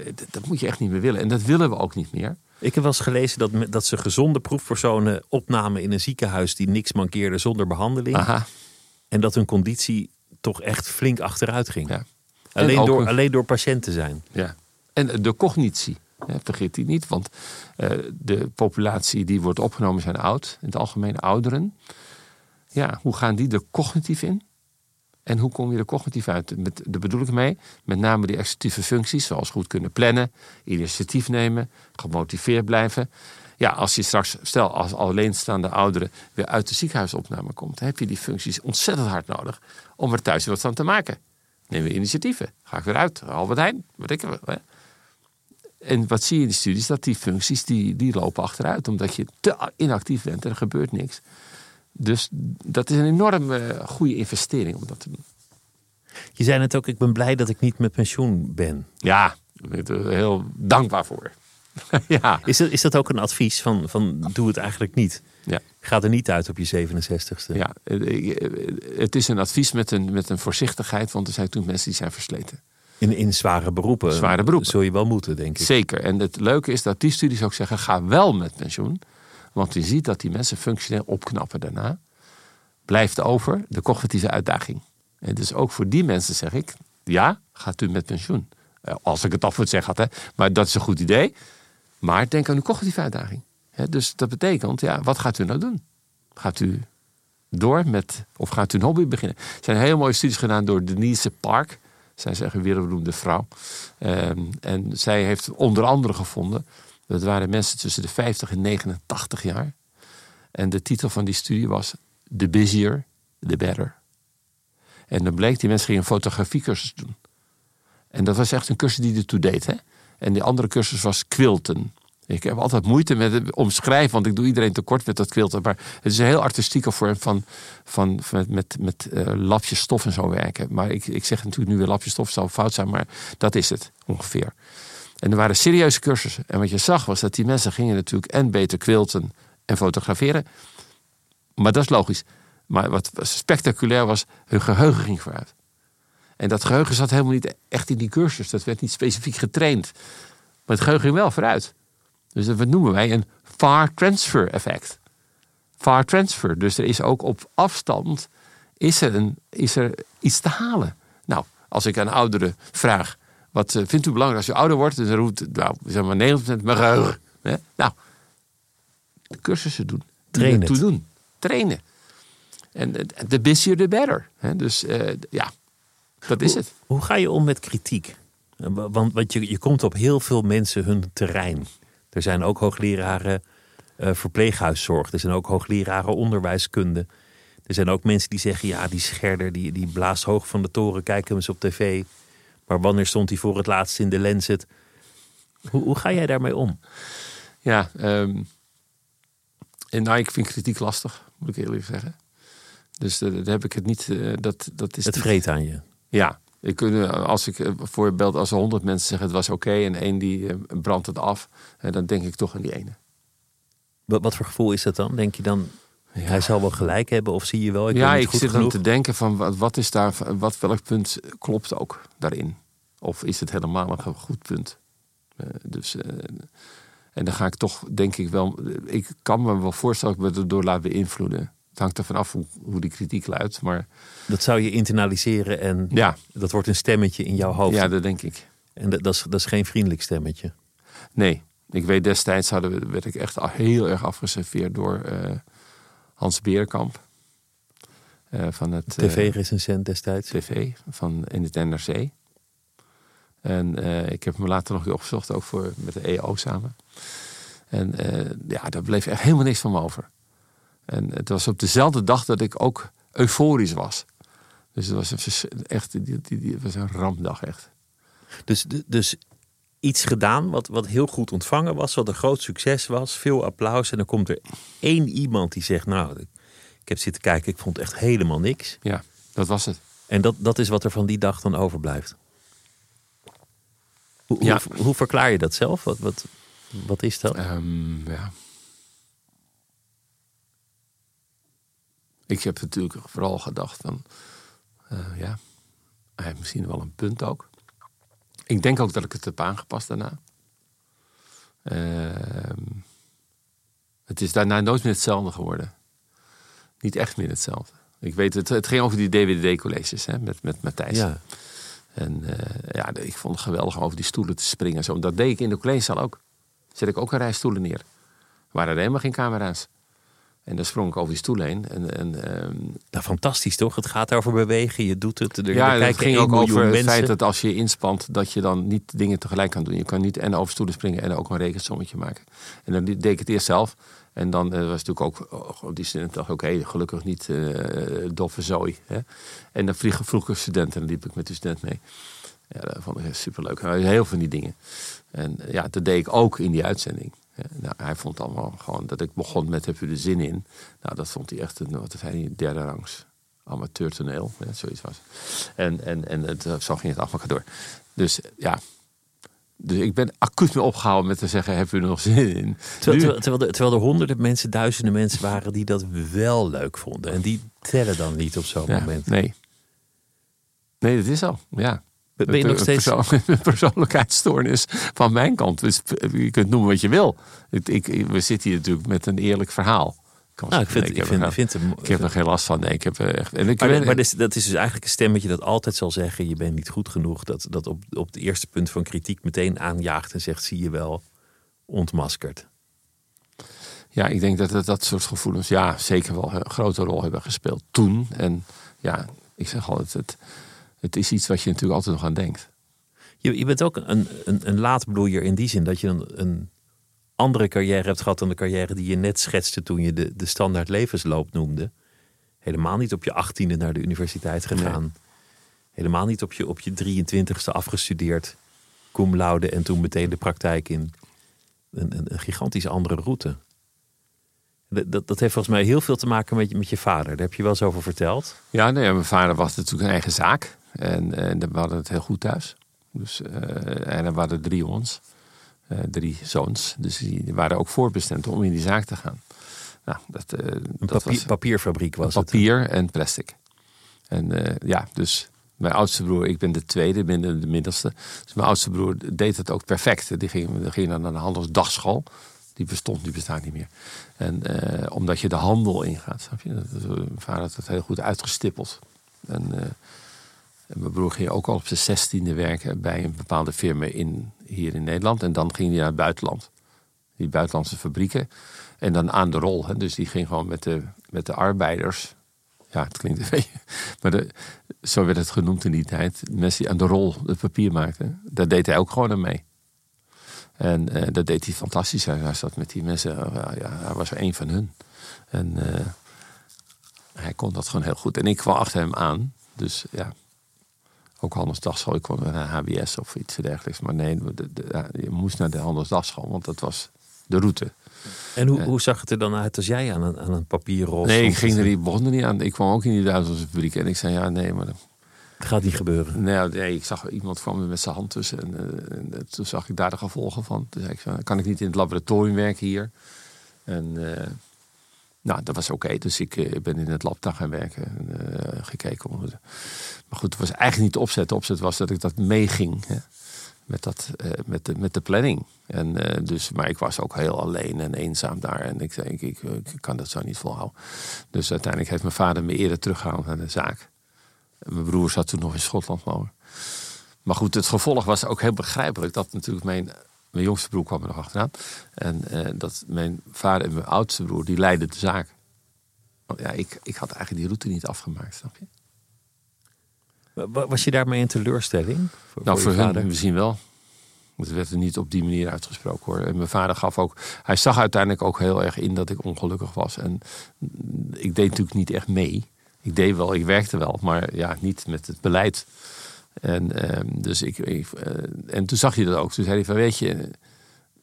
Dat, dat, moet je echt niet meer willen. En dat willen we ook niet meer. Ik heb wel eens gelezen dat, dat ze gezonde proefpersonen opnamen in een ziekenhuis die niks mankeerde zonder behandeling. Aha. En dat hun conditie toch echt flink achteruit ging. Ja. Alleen, door, een... alleen door patiënt te zijn. Ja. En de cognitie. vergeet die niet, want uh, de populatie die wordt opgenomen zijn oud, in het algemeen ouderen ja, hoe gaan die er cognitief in? En hoe kom je er cognitief uit? Met, daar bedoel ik mee, met name die executieve functies, zoals goed kunnen plannen, initiatief nemen, gemotiveerd blijven. Ja, als je straks, stel als alleenstaande ouderen weer uit de ziekenhuisopname komt, heb je die functies ontzettend hard nodig om er thuis wat van te maken. Neem we initiatieven. Ga ik weer uit, Albert Heijn, wat ik hè? En wat zie je in die studies? Dat die functies die, die lopen achteruit, omdat je te inactief bent en er gebeurt niks. Dus dat is een enorm uh, goede investering om dat te doen. Je zei net ook, ik ben blij dat ik niet met pensioen ben. Ja, daar ben ik er heel dankbaar voor. ja. Is dat, is dat ook een advies van, van doe het eigenlijk niet? Ja. Ga er niet uit op je 67ste. Ja, eh, het is een advies met een, met een voorzichtigheid, want er zijn toen mensen die zijn versleten. In, in zware beroepen. Zware beroepen. Zul je wel moeten, denk ik. Zeker. En het leuke is dat die studies ook zeggen: ga wel met pensioen. Want je ziet dat die mensen functioneel opknappen daarna. Blijft over de cognitieve uitdaging. En dus ook voor die mensen zeg ik: ja, gaat u met pensioen. Eh, Als ik het af moet zeggen, hè. maar dat is een goed idee. Maar denk aan uw cognitieve uitdaging. Dus dat betekent, ja, wat gaat u nou doen? Gaat u door met, of gaat u een hobby beginnen? Er zijn hele mooie studies gedaan door Denise Park. Zij is een wereldberoemde vrouw. Ehm, en zij heeft onder andere gevonden, dat waren mensen tussen de 50 en 89 jaar. En de titel van die studie was The Busier, The Better. En dan bleek, die mensen gingen een fotografiecursus doen. En dat was echt een cursus die ertoe deed. Hè? En die andere cursus was quilten. Ik heb altijd moeite met het omschrijven, want ik doe iedereen tekort met dat quilten. Maar het is een heel artistieke vorm van, van, van met, met, met eh, lapjes stof en zo werken. Maar ik, ik zeg natuurlijk nu weer lapjes stof, zou fout zijn, maar dat is het ongeveer. En er waren serieuze cursussen. En wat je zag was dat die mensen gingen natuurlijk en beter quilten en fotograferen. Maar dat is logisch. Maar wat spectaculair was, hun geheugen ging vooruit. En dat geheugen zat helemaal niet echt in die cursus. Dat werd niet specifiek getraind. Maar het geheugen ging wel vooruit. Dus dat noemen wij een far transfer effect. Far transfer. Dus er is ook op afstand is er, een, is er iets te halen. Nou, als ik aan ouderen vraag, wat eh, vindt u belangrijk als u ouder wordt? Dan roept, nou, zeg maar 90% mijn geheugen. Hè? Nou, de cursussen doen. Trainen Toe doen. Trainen. En eh, the busier the better. Hè? Dus eh, ja, dat is het. Hoe ga je om met kritiek? Want, want je, je komt op heel veel mensen hun terrein. Er zijn ook hoogleraren eh, verpleeghuiszorg. Er zijn ook hoogleraren onderwijskunde. Er zijn ook mensen die zeggen: ja, die scherder die, die blaast hoog van de toren. Kijk hem eens op tv. Maar wanneer stond hij voor het laatst in de Lancet? Hoe, hoe ga jij daarmee om? Ja, ehm, en nou, ik vind kritiek lastig, moet ik eerlijk zeggen. Dus eh, daar heb ik het niet. eh, dat, dat is Het vreet aan je. Ja, ik, eh, als ik voorbeeld, als er honderd mensen zeggen het was oké en één die brandt het af, dan denk ik toch aan die ene. Wat, wat voor gevoel is dat dan? Denk je dan. Hij zal wel gelijk hebben? Of zie je wel, ik ja, ik goed zit genoeg? te denken van wat, wat is daar, wat, welk punt klopt ook daarin? Of is het helemaal een goed punt? Eh, dus, eh, en dan ga ik toch, denk ik wel, ik kan me wel voorstellen dat ik me erdoor laat beïnvloeden. Het hangt ervan af hoe, hoe die kritiek luidt, maar Dat zou je internaliseren en ja, dat wordt een stemmetje in jouw hoofd. ja dat denk ik. En dat, dat, is, dat is geen vriendelijk stemmetje. Nee, ik weet destijds hadden we, werd ik echt al heel erg afgeserveerd door eh, Hans Beerkamp. Eh, van het eh, TV-recensent destijds. TV van in het NRC. En eh, ik heb hem later nog weer opgezocht, ook voor, met de EO samen. En ja, daar bleef echt helemaal niks van me over. En het was op dezelfde dag dat ik ook euforisch was. Dus het was een, echt, die, die, die, was een rampdag echt. Dus, dus iets gedaan wat, wat heel goed ontvangen was, wat een groot succes was, veel applaus. En dan komt er één iemand die zegt, nou, ik heb zitten kijken, ik vond echt helemaal niks. Ja, dat was het. En dat, dat is wat er van die dag dan overblijft. Hoe, Ja. hoe, hoe verklaar je dat zelf? Wat, wat, wat is dat? Ehm, ja. Ik heb natuurlijk vooral gedacht van, eh, ja, hij heeft misschien wel een punt ook. Ik denk ook dat ik het heb aangepast daarna. Ehm, het is daarna nooit meer hetzelfde geworden. Niet echt meer hetzelfde. Ik weet het, het ging over die DWDD-colleges hè, met, met Matthijs. Ja. En eh, ja, ik vond het geweldig om over die stoelen te springen. en Zo. Dat deed ik in de collegezaal ook. Zet ik ook een rij stoelen neer. Er waren er helemaal geen camera's. En dan sprong ik over die stoelen heen. En, en, ehm, Nou, fantastisch toch? Het gaat over bewegen, je doet het. Er, er ja, het ging 1 ook over het mensen. feit dat als je inspant... dat je dan niet dingen tegelijk kan doen. Je kan niet en over stoelen springen en ook een rekensommetje maken. En dan deed ik het eerst zelf. En dan eh, was natuurlijk ook... Oh, die student dacht, oké, gelukkig niet eh doffe zooi. Hè? En dan vroeg, vroeg ik een student en dan liep ik met die student mee. Ja, dat vond ik superleuk. Heel veel van die dingen. En ja, dat deed ik ook in die uitzending. Nou, hij vond allemaal gewoon dat ik begon met heb u er zin in. Nou, dat vond hij echt een wat hij, derde rangs amateurtoneel. Ja, zoiets was. En, en, en het, eh, zo ging het af elkaar door. Dus ja, Dus ik ben acuut mee opgehouden met te zeggen, heb u er nog zin in? Terwijl, terwijl, terwijl, er, terwijl er honderden mensen, duizenden mensen waren die dat wel leuk vonden. En die tellen dan niet op zo'n Ja, moment. nee. Nee, dat is zo. Ja. Ben je nog Een steeds... persoon- persoonlijkheidsstoornis van mijn kant. Dus je kunt noemen wat je wil. Ik, ik, we zitten hier natuurlijk met een eerlijk verhaal. Nou, ik zeggen, vind, nee, ik heb vind, er- ik vind hem... ik heb er geen last van. Nee, ik heb er echt. En ik Maar, dus- dat is dus eigenlijk een stemmetje dat altijd zal zeggen: je bent niet goed genoeg. Dat, dat op, op het eerste punt van kritiek meteen aanjaagt en zegt: zie je wel, ontmaskerd. Ja, ik denk dat dat, dat soort gevoelens ja, zeker wel een grote rol hebben gespeeld toen. En ja, ik zeg altijd, het, het is iets wat je natuurlijk altijd nog aan denkt. Je, je bent ook een, een, een laatbloeier in die zin dat je een, een andere carrière hebt gehad dan de carrière die je net schetste toen je de, de standaard levensloop noemde. Helemaal niet op je achttiende naar de universiteit gegaan. Helemaal niet op je, op je 23ste afgestudeerd, cum laude en toen meteen de praktijk in. Een, een, een gigantisch andere route. Dat, dat, dat heeft volgens mij heel veel te maken met je, met je vader. Daar heb je wel eens over verteld. Ja, nee, mijn vader was natuurlijk een eigen zaak. En, en we hadden het heel goed thuis. Dus, eh, en er waren drie jongens, eh, drie zoons. Dus die, waren ook voorbestemd om in die zaak te gaan. Nou, dat, eh, Een dat papier, was papierfabriek was het. papier en plastic. En ja, dus mijn oudste broer, ik ben de tweede, ben de, de middelste. Dus mijn oudste broer deed het ook perfect. Die ging, die ging dan naar de handelsdagschool. Die bestond, die bestaat niet meer. En eh, omdat je de handel ingaat, snap je? Dat, mijn vader had het heel goed uitgestippeld. En, eh, en mijn broer ging ook al op zijn zestiende werken bij een bepaalde firma in, hier in Nederland. En dan ging hij naar het buitenland. Die buitenlandse fabrieken. En dan aan de rol. Hè. Dus die ging gewoon met de, met de arbeiders. Ja, het klinkt een beetje. Maar de, zo werd het genoemd in die tijd. Mensen die aan de rol het papier maakten. Daar deed hij ook gewoon aan mee. En eh, dat deed hij fantastisch. Hij, hij zat met die mensen. eh, ja, hij was er een van hun. En eh, hij kon dat gewoon heel goed. En ik kwam achter hem aan. Dus ja. Ook handelsdagschool. Ik kon naar HBS of iets dergelijks. Maar nee, de- de- ja, je moest naar de handelsdagschool. Want dat was de route. En hoe, hoe zag het er dan uit als jij aan een, aan een papierrol Nee, ik ging er niet, begon er niet aan. Ik kwam ook in die Duitse fabriek. En ik zei, ja, nee, maar... Het gaat niet gebeuren. Nee, nee, ik zag iemand kwam er met zijn hand tussen. En, eh, en, eh, toen zag ik daar de gevolgen van. Toen zei ik, van, kan ik niet in het laboratorium werken hier? En eh, nou, dat was oké. Dus ik eh, ben in het lab daar gaan werken. En, eh, gekeken. Om maar goed, het was eigenlijk niet de opzet. De opzet was dat ik dat meeging. Met, dat, eh, met, de, met de planning. En, eh, dus, maar ik was ook heel alleen en eenzaam daar. En ik zei, ik, ik, kan dat zo niet volhouden. Dus uiteindelijk heeft mijn vader me eerder teruggehaald naar de zaak. En mijn broer zat toen nog in Schotland wonen. Maar goed, het gevolg was ook heel begrijpelijk. Dat natuurlijk mijn, mijn jongste broer kwam er nog achteraan. En eh, dat mijn vader en mijn oudste broer, die leidden de zaak. Ja, ik, ik had eigenlijk die route niet afgemaakt, snap je? Wa- Was je daarmee in teleurstelling? Voor, nou, je voor hun vader? misschien wel. Het werd er niet op die manier uitgesproken hoor. En mijn vader gaf ook. Hij zag uiteindelijk ook heel erg in dat ik ongelukkig was. En ik deed natuurlijk niet echt mee. Ik deed wel, ik werkte wel, maar ja, niet met het beleid. En, ehm, dus ik, ik, eh, en toen zag hij dat ook. Toen zei hij van, weet je,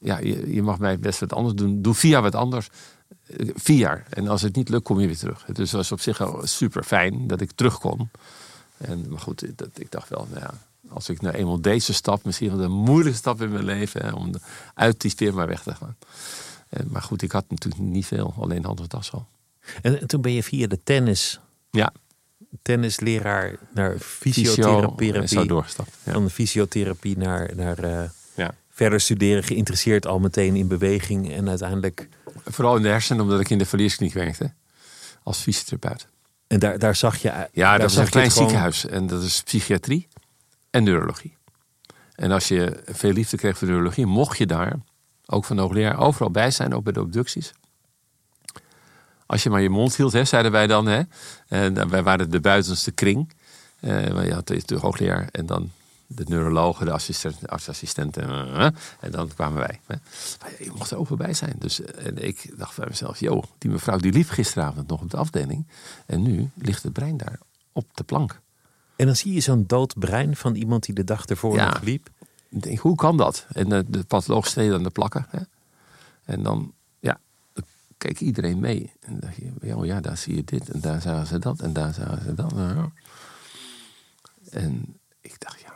ja, je, je mag mij best wat anders doen. Doe via wat anders. Vier jaar. En als het niet lukt, kom je weer terug. Dus was op zich super fijn dat ik terug kon. En, maar goed, dat, ik dacht wel, nou ja, als ik nou eenmaal deze stap, misschien wel de moeilijkste stap in mijn leven, hè, om uit die firma weg te gaan. En, maar goed, ik had natuurlijk niet veel, alleen handelsdagschool. En, en toen ben je via de tennis, Ja, tennisleraar naar fysio fysiotherapie. en zo doorgestapt. Ja. Van de fysiotherapie naar, naar eh, Ja. verder studeren, geïnteresseerd al meteen in beweging. En uiteindelijk, Vooral in de hersenen, omdat ik in de verlierskliniek werkte. Als fysiotherapeut. En daar, daar zag je. Ja, daar dat is een klein gewoon- ziekenhuis. En dat is psychiatrie en neurologie. En als je veel liefde kreeg voor neurologie, mocht je daar, ook van de hoogleraar, overal bij zijn, ook bij de obducties. Als je maar je mond hield, hè, zeiden wij dan. Hè, en dan- wij waren de buitenste kring. Eh, maar je had de hoogleraar en dan de neurologen, de assistent, de artsassistenten. en dan kwamen wij. Maar je mocht er overal bij zijn. Dus, eh, en ik dacht bij mezelf, joh, die mevrouw die liep gisteravond nog op de afdeling. En nu ligt het brein daar op de plank. En dan zie je zo'n dood brein van iemand die de dag ervoor Ja. nog liep. Ik denk, hoe kan dat? En de, de patholoog steed aan de plakken. Hè? En dan, ja, dan keek iedereen mee. En dan dacht je, oh ja, daar zie je dit. En daar zagen ze dat. En daar zagen ze dat. En ik dacht, ja,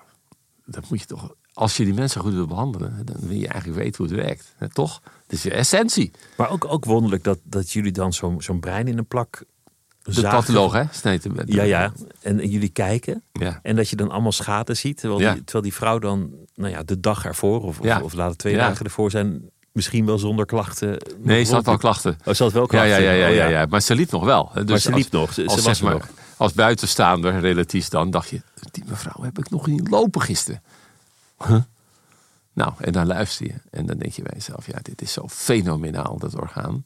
dat moet je toch als je die mensen goed wil behandelen, dan wil je eigenlijk weten hoe het werkt. Hè, toch? Het is je essentie. Maar ook, ook wonderlijk dat, dat jullie dan zo'n zo'n brein in een plak De zagen. patholoog, hè? Sneed hem. Ja, ja. En, jullie kijken. Ja. En dat je dan allemaal schade ziet. Terwijl, Ja. die, terwijl die vrouw dan nou ja, de dag ervoor, of, of- Ja. of, later twee dagen ervoor zijn, misschien wel zonder klachten. Nee, ze had wel klachten. Oh, ze had wel Ja, klachten. ja, ja, ja, Oh, ja, ja. Maar ze liep nog wel. Dus Maar ze liep nog. Ze, als, was nog. als buitenstaander relatief dan dacht je, die mevrouw heb ik nog niet lopen gisteren. Nou, en dan luister je. En dan denk je bij jezelf, ja, dit is zo fenomenaal, dat orgaan.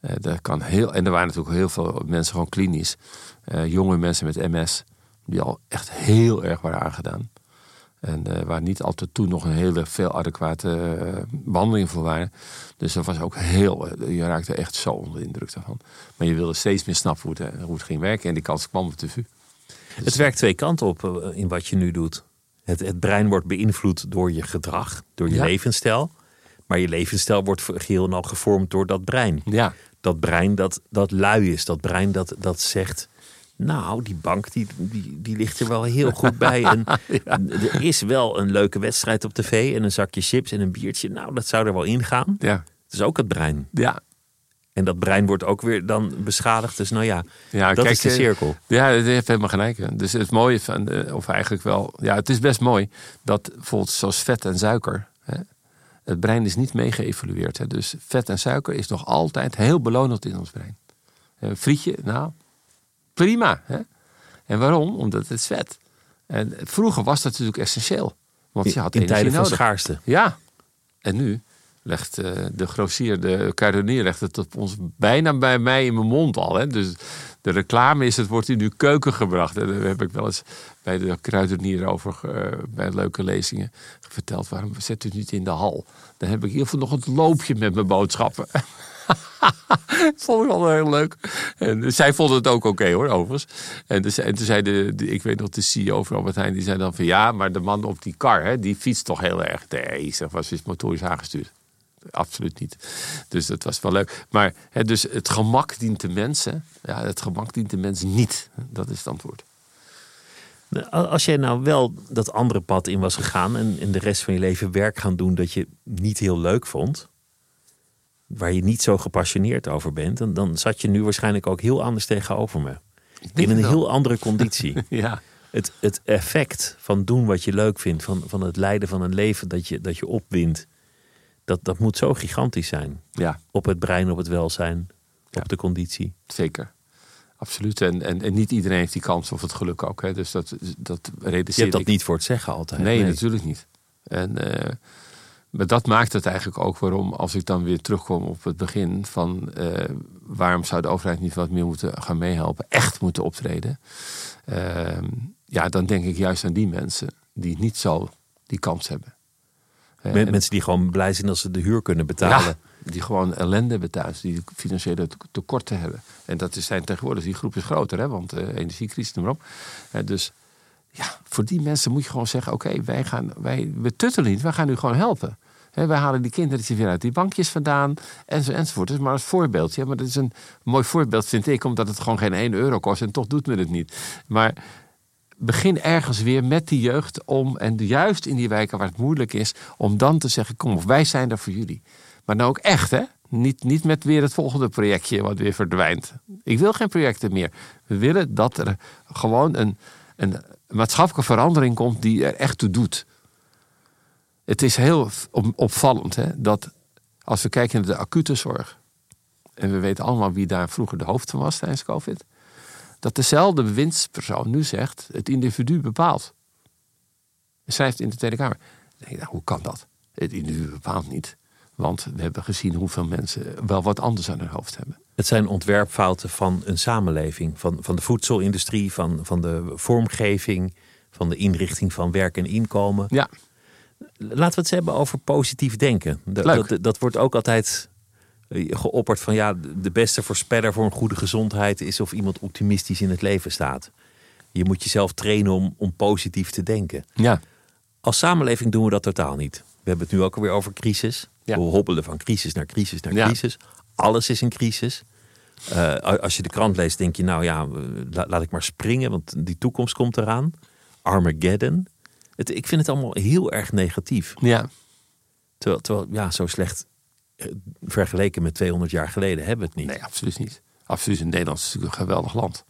Dat kan heel, en er waren natuurlijk heel veel mensen gewoon klinisch. eh, jonge mensen met MS, die al echt heel erg waren aangedaan. En eh, waar niet altijd toen nog een hele veel adequate eh, behandelingen voor waren. Dus dat was ook heel, eh, je raakte echt zo onder de indruk daarvan. Maar je wilde steeds meer snappen hoe het, hoe het ging werken. En die kans kwam op de VU. Het werkt twee kanten op in wat je nu doet. Het, het brein wordt beïnvloed door je gedrag, door je Ja. levensstijl. Maar je levensstijl wordt geheel en al gevormd door dat brein. Ja, Dat brein dat, dat lui is. Dat brein dat, dat zegt... Nou, die bank die, die, die ligt er wel heel goed bij. En er is wel een leuke wedstrijd op tv. En een zakje chips en een biertje. Nou, dat zou er wel ingaan. ja, Het is ook het brein. ja. En dat brein wordt ook weer dan beschadigd. Dus nou ja, Ja, dat kijk, is de eh, cirkel. Ja, je heeft helemaal gelijk. Dus het mooie van, eh, of eigenlijk wel, ja, het is best mooi dat bijvoorbeeld zoals vet en suiker, hè, het brein is niet mee geëvolueerd. Hè. Dus vet en suiker is nog altijd heel belonend in ons brein. Een frietje, nou, prima. Hè. En waarom? Omdat het is vet. En vroeger was dat natuurlijk essentieel. Want je had in energie tijden van nodig. schaarste. Ja. En nu legt eh, de grossier, de kruidenier, legt het op ons bijna bij mij in mijn mond al. Hè? Dus de reclame is, het wordt in uw keuken gebracht. En daar heb ik wel eens bij de kruidenier over, eh, bij leuke lezingen, verteld. Waarom zet u het niet in de hal? Dan heb ik in ieder geval nog het loopje met mijn boodschappen. Dat vond ik wel heel leuk. En zij vonden het ook oké hoor, overigens. En, en toen zei de, ik weet nog, de CEO van Albert Heijn, die zei dan van ja, maar de man op die kar, hè, die fietst toch heel erg. Nee, zeg, was is motorisch aangestuurd. Absoluut niet. Dus dat was wel leuk. Maar hè, dus het gemak dient de mensen. Ja, het gemak dient de mensen niet. Dat is het antwoord. Als jij nou wel dat andere pad in was gegaan en in de rest van je leven werk gaan doen dat je niet heel leuk vond, waar je niet zo gepassioneerd over bent, dan, dan zat je nu waarschijnlijk ook heel anders tegenover me. In een wel. heel andere conditie. Ja, het, het effect van doen wat je leuk vindt, van, van het leiden van een leven dat je, dat je opwint, dat, dat moet zo gigantisch zijn. ja Op het brein, op het welzijn, Ja. op de conditie. zeker. Absoluut. En, en, en niet iedereen heeft die kans of het geluk ook. Hè. Dus dat, dat Je realiseer hebt dat ik. niet voor het zeggen altijd. Nee, natuurlijk niet. En, eh, maar dat maakt het eigenlijk ook waarom, als ik dan weer terugkom op het begin van eh, waarom zou de overheid niet wat meer moeten gaan meehelpen, echt moeten optreden. Ehm, ja, dan denk ik juist aan die mensen die niet zo die kans hebben. Eh, Men- en- Mensen die gewoon blij zijn als ze de huur kunnen betalen. ja, die gewoon ellende hebben thuis, die financiële te- tekorten hebben. En dat is- zijn tegenwoordig, die groep is groter, hè, want eh energiecrisis, noem maar op. Dus ja, voor die mensen moet je gewoon zeggen: oké, wij gaan, wij, we tuttelen niet, wij gaan u gewoon helpen. Hè, wij halen die kindertjes weer uit die bankjes vandaan, enzo, enzovoort. Is maar als voorbeeldje. Maar dat is een mooi voorbeeld, vind ik, omdat het gewoon geen 1 euro kost en toch doet men het niet. Maar begin ergens weer met die jeugd om, en juist in die wijken waar het moeilijk is, om dan te zeggen: kom wij zijn er voor jullie. Maar nou ook echt, hè? Niet, niet met weer het volgende projectje wat weer verdwijnt. Ik wil geen projecten meer. We willen dat er gewoon een, een maatschappelijke verandering komt die er echt toe doet. Het is heel op- opvallend hè, dat als we kijken naar de acute zorg. En we weten allemaal wie daar vroeger de hoofd van was tijdens COVID. Dat dezelfde bewindspersoon nu zegt: het individu bepaalt. Hij schrijft in de Tweede Kamer. Nou, hoe kan dat? Het individu bepaalt niet. Want we hebben gezien hoeveel mensen wel wat anders aan hun hoofd hebben. Het zijn ontwerpfouten van een samenleving. Van, van de voedselindustrie, van, van de vormgeving, van de inrichting van werk en inkomen. Ja, Laten we het hebben over positief denken. Dat, Leuk. dat, dat wordt ook altijd eh, geopperd van ja, de beste voorspeller voor een goede gezondheid is of iemand optimistisch in het leven staat. Je moet jezelf trainen om, om positief te denken. ja. Als samenleving doen we dat totaal niet. We hebben het nu ook alweer over crisis. Ja. We hobbelen van crisis naar crisis naar Ja. crisis. Alles is een crisis. Eh, als je de krant leest, denk je, nou ja, eh, la- laat ik maar springen, want die toekomst komt eraan. Armageddon. Het, ik vind het allemaal heel erg negatief. Ja, Terwijl, terwijl ja, zo slecht eh, vergeleken met 200 jaar geleden hebben we het niet. nee, absoluut niet. Absoluut. Nederland is natuurlijk een geweldig land.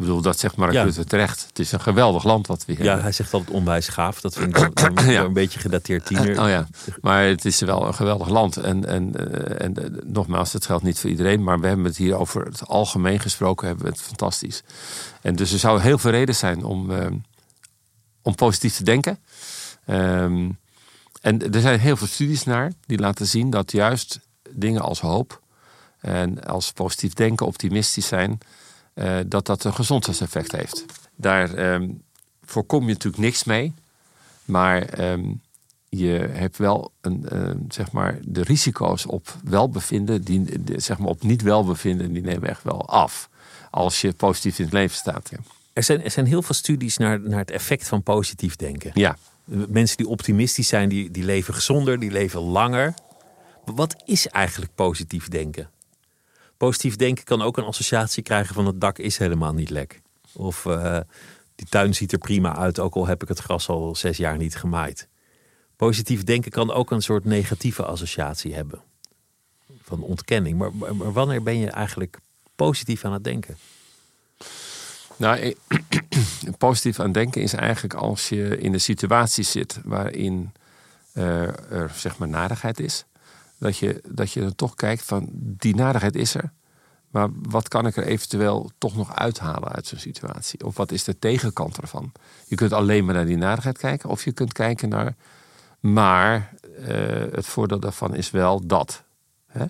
Ik bedoel, dat zegt Mark Ja. Rutte terecht. Het is een geweldig land wat we hier Ja, hebben. hij zegt altijd onwijs gaaf. Dat vind ik dan, dan Ja. een beetje gedateerd tiener. Oh ja, maar het is wel een geweldig land. En, en, eh, en eh, nogmaals, dat geldt niet voor iedereen. Maar we hebben het hier over het algemeen gesproken. Hebben we het fantastisch. En dus er zou heel veel reden zijn om, eh, om positief te denken. Ehm, en er zijn heel veel studies naar die laten zien dat juist dingen als hoop en als positief denken, optimistisch zijn, eh, dat dat een gezondheidseffect heeft. Daar ehm, voorkom je natuurlijk niks mee, maar ehm, je hebt wel een, ehm, zeg maar, de risico's op welbevinden, die, de- zeg maar op niet welbevinden, die nemen echt wel af. Als je positief in het leven staat. Ja. Er, zijn, er zijn heel veel studies naar, naar het effect van positief denken. ja. Mensen die optimistisch zijn, die, die leven gezonder, die leven langer. Wat is eigenlijk positief denken? Positief denken kan ook een associatie krijgen van het dak is helemaal niet lek. Of eh, die tuin ziet er prima uit, ook al heb ik het gras al zes jaar niet gemaaid. Positief denken kan ook een soort negatieve associatie hebben. Van ontkenning. Maar, maar, wanneer ben je eigenlijk positief aan het denken? Nou, positief aan denken is eigenlijk als je in een situatie zit waarin eh, er zeg maar narigheid is. Dat je, dat je dan toch kijkt van die narigheid is er. Maar wat kan ik er eventueel toch nog uithalen uit zo'n situatie? Of wat is de tegenkant ervan? Je kunt alleen maar naar die narigheid kijken. Of je kunt kijken naar... Maar eh, het voordeel daarvan is wel dat. Hè?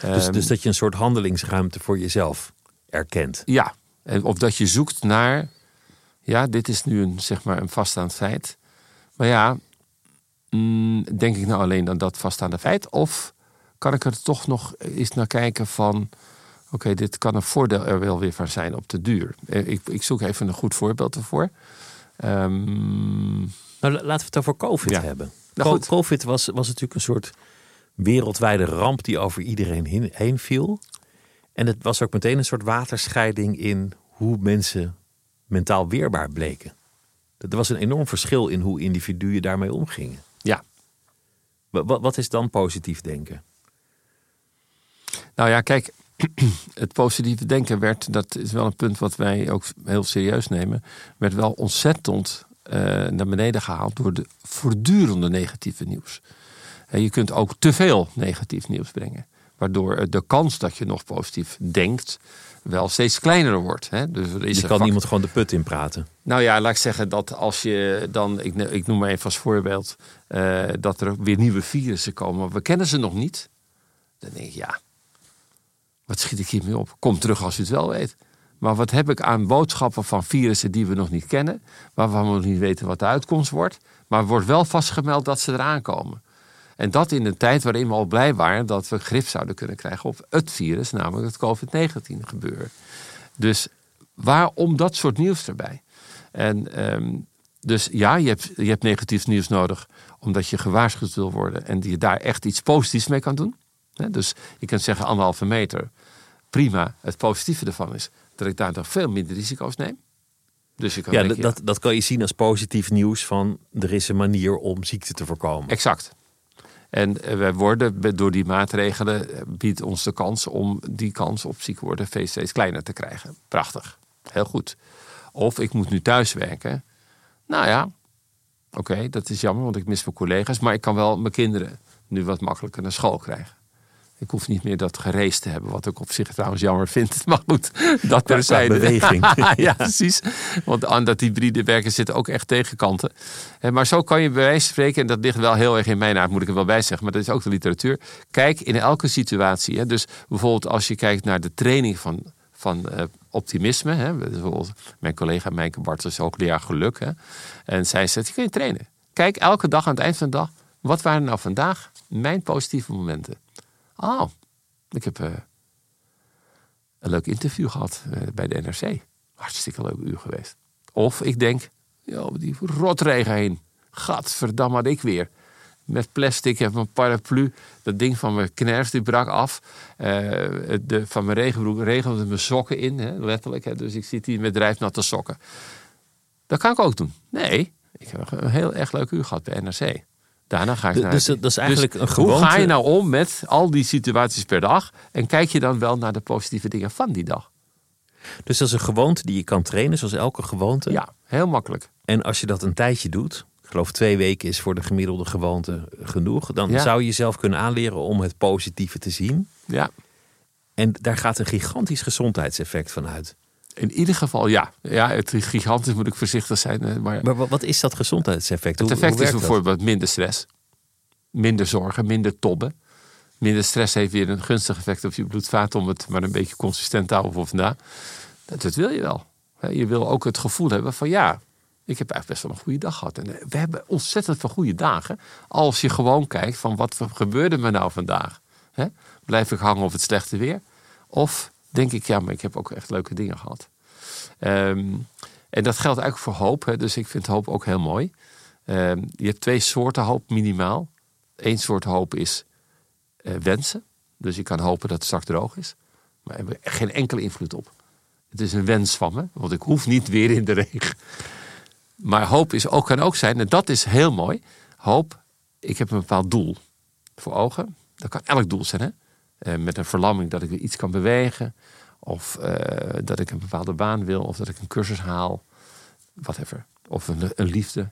Dus, Ehm, dus dat je een soort handelingsruimte voor jezelf erkent. Ja, of dat je zoekt naar, ja, dit is nu een, zeg maar een vaststaand feit. Maar ja, mm, denk ik nou alleen aan dat vaststaande feit? Of kan ik er toch nog eens naar kijken van, oké, dit kan een voordeel er wel weer van zijn op de duur. Eh, Ik, ik zoek even een goed voorbeeld ervoor. Ehm, Nou, la- laten we het over COVID Ja. hebben. Nou. COVID was, was natuurlijk een soort wereldwijde ramp die over iedereen heen, heen viel. En het was ook meteen een soort waterscheiding in hoe mensen mentaal weerbaar bleken. Er was een enorm verschil in hoe individuen daarmee omgingen. Ja, Wa- Wat, wat is dan positief denken? Nou ja, kijk, het positieve denken werd, dat is wel een punt wat wij ook heel serieus nemen, werd wel ontzettend eh, naar beneden gehaald door de voortdurende negatieve nieuws. En je kunt ook te veel negatief nieuws brengen, waardoor de kans dat je nog positief denkt wel steeds kleiner wordt. Hè? Dus er is Je kan fac- iemand gewoon de put in praten. nou ja, laat ik zeggen dat als je dan, ik, noem maar even als voorbeeld, eh, dat er weer nieuwe virussen komen, maar we kennen ze nog niet. Dan denk ik, ja, wat schiet ik hiermee op? Kom terug als u het wel weet. Maar wat heb ik aan boodschappen van virussen die we nog niet kennen, waarvan we nog niet weten wat de uitkomst wordt, maar wordt wel vastgemeld dat ze eraan komen. En dat in een tijd waarin we al blij waren dat we grip zouden kunnen krijgen op het virus, namelijk het COVID-19 gebeuren. Dus waarom dat soort nieuws erbij? En ehm, dus ja, je hebt, je hebt negatief nieuws nodig omdat je gewaarschuwd wil worden en je daar echt iets positiefs mee kan doen. Dus je kunt zeggen anderhalve meter, prima. Het positieve ervan is dat ik daar nog veel minder risico's neem. Dus je kan Ja, denken, dat, dat kan je zien als positief nieuws van er is een manier om ziekte te voorkomen. Exact. En eh, wij worden door die maatregelen eh, biedt ons de kans om die kans op ziek worden steeds kleiner te krijgen. Prachtig. Heel goed. Of ik moet nu thuiswerken. Nou ja, oké, dat is jammer, want ik mis mijn collega's. Maar ik kan wel mijn kinderen nu wat makkelijker naar school krijgen. Ik hoef niet meer dat gereest te hebben, wat ik op zich trouwens jammer vind. Maar goed, dat qua terzijde. beweging. ja, precies. Want aan dat hybride werken zitten ook echt tegenkanten. Eh, Maar zo kan je bij wijze van spreken, en dat ligt wel heel erg in mijn aard, moet ik er wel bij zeggen, maar dat is ook de literatuur. Kijk in elke situatie. Dus bijvoorbeeld als je kijkt naar de training van, van eh, optimisme. Hè. Bijvoorbeeld mijn collega Mijke Bart is hoogleraar geluk. Hè. En zij zegt, je kun je trainen. Kijk elke dag aan het eind van de dag, wat waren nou vandaag mijn positieve momenten? Oh, ik heb eh, een leuk interview gehad eh, bij de NRC. Hartstikke leuk uur geweest. Of ik denk, joh, die rotregen heen. Gadverdamme had ik weer. Met plastic en mijn paraplu. Dat ding van mijn knerf die brak af. Eh, de, van mijn regenbroek regelde mijn sokken in. Hè, letterlijk. Hè, dus ik zit hier met drijfnatte sokken. Dat kan ik ook doen. Nee, Ik heb een heel erg leuk uur gehad bij NRC. Daarna ga ik naar... dus dat- dat is eigenlijk een Hoe gewoonte- ga je nou om met al die situaties per dag? En kijk je dan wel naar de positieve dingen van die dag? Dus dat is een gewoonte die je kan trainen, zoals elke gewoonte. Ja, heel makkelijk. En als je dat een tijdje doet, ik geloof twee weken is voor de gemiddelde gewoonte genoeg, dan Ja. zou je jezelf kunnen aanleren om het positieve te zien. Ja, En daar gaat een gigantisch gezondheidseffect van uit. In ieder geval ja. Ja, het is gigantisch moet ik voorzichtig zijn. eh, Maar Maar wa- wat is dat gezondheidseffect? het effect hoe is dat? bijvoorbeeld minder stress. Minder zorgen, minder tobben. Minder stress heeft weer een gunstig effect op je bloedvaat om het maar een beetje consistent te houden voor vandaag. Dat, dat wil je wel. Je wil ook het gevoel hebben van ja, ik heb eigenlijk best wel een goede dag gehad. En eh, we hebben ontzettend veel goede dagen. Als je gewoon kijkt van wat gebeurde me nou vandaag. Blijf ik hangen op het slechte weer? Of denk ik, ja, maar ik heb ook echt leuke dingen gehad. Ehm, en dat geldt eigenlijk voor hoop. Hè? Dus ik vind hoop ook heel mooi. Ehm, je hebt twee soorten hoop minimaal. Eén soort hoop is eh, wensen. Dus je kan hopen dat het straks droog is. Maar hebben er geen enkele invloed op. Het is een wens van me, want ik hoef niet weer in de regen. Maar hoop is ook, kan ook zijn, en dat is heel mooi. Hoop, ik heb een bepaald doel voor ogen. Dat kan elk doel zijn, hè? Eh, met een verlamming dat ik iets kan bewegen. Of eh, dat ik een bepaalde baan wil. Of dat ik een cursus haal. Whatever. Of een, een liefde.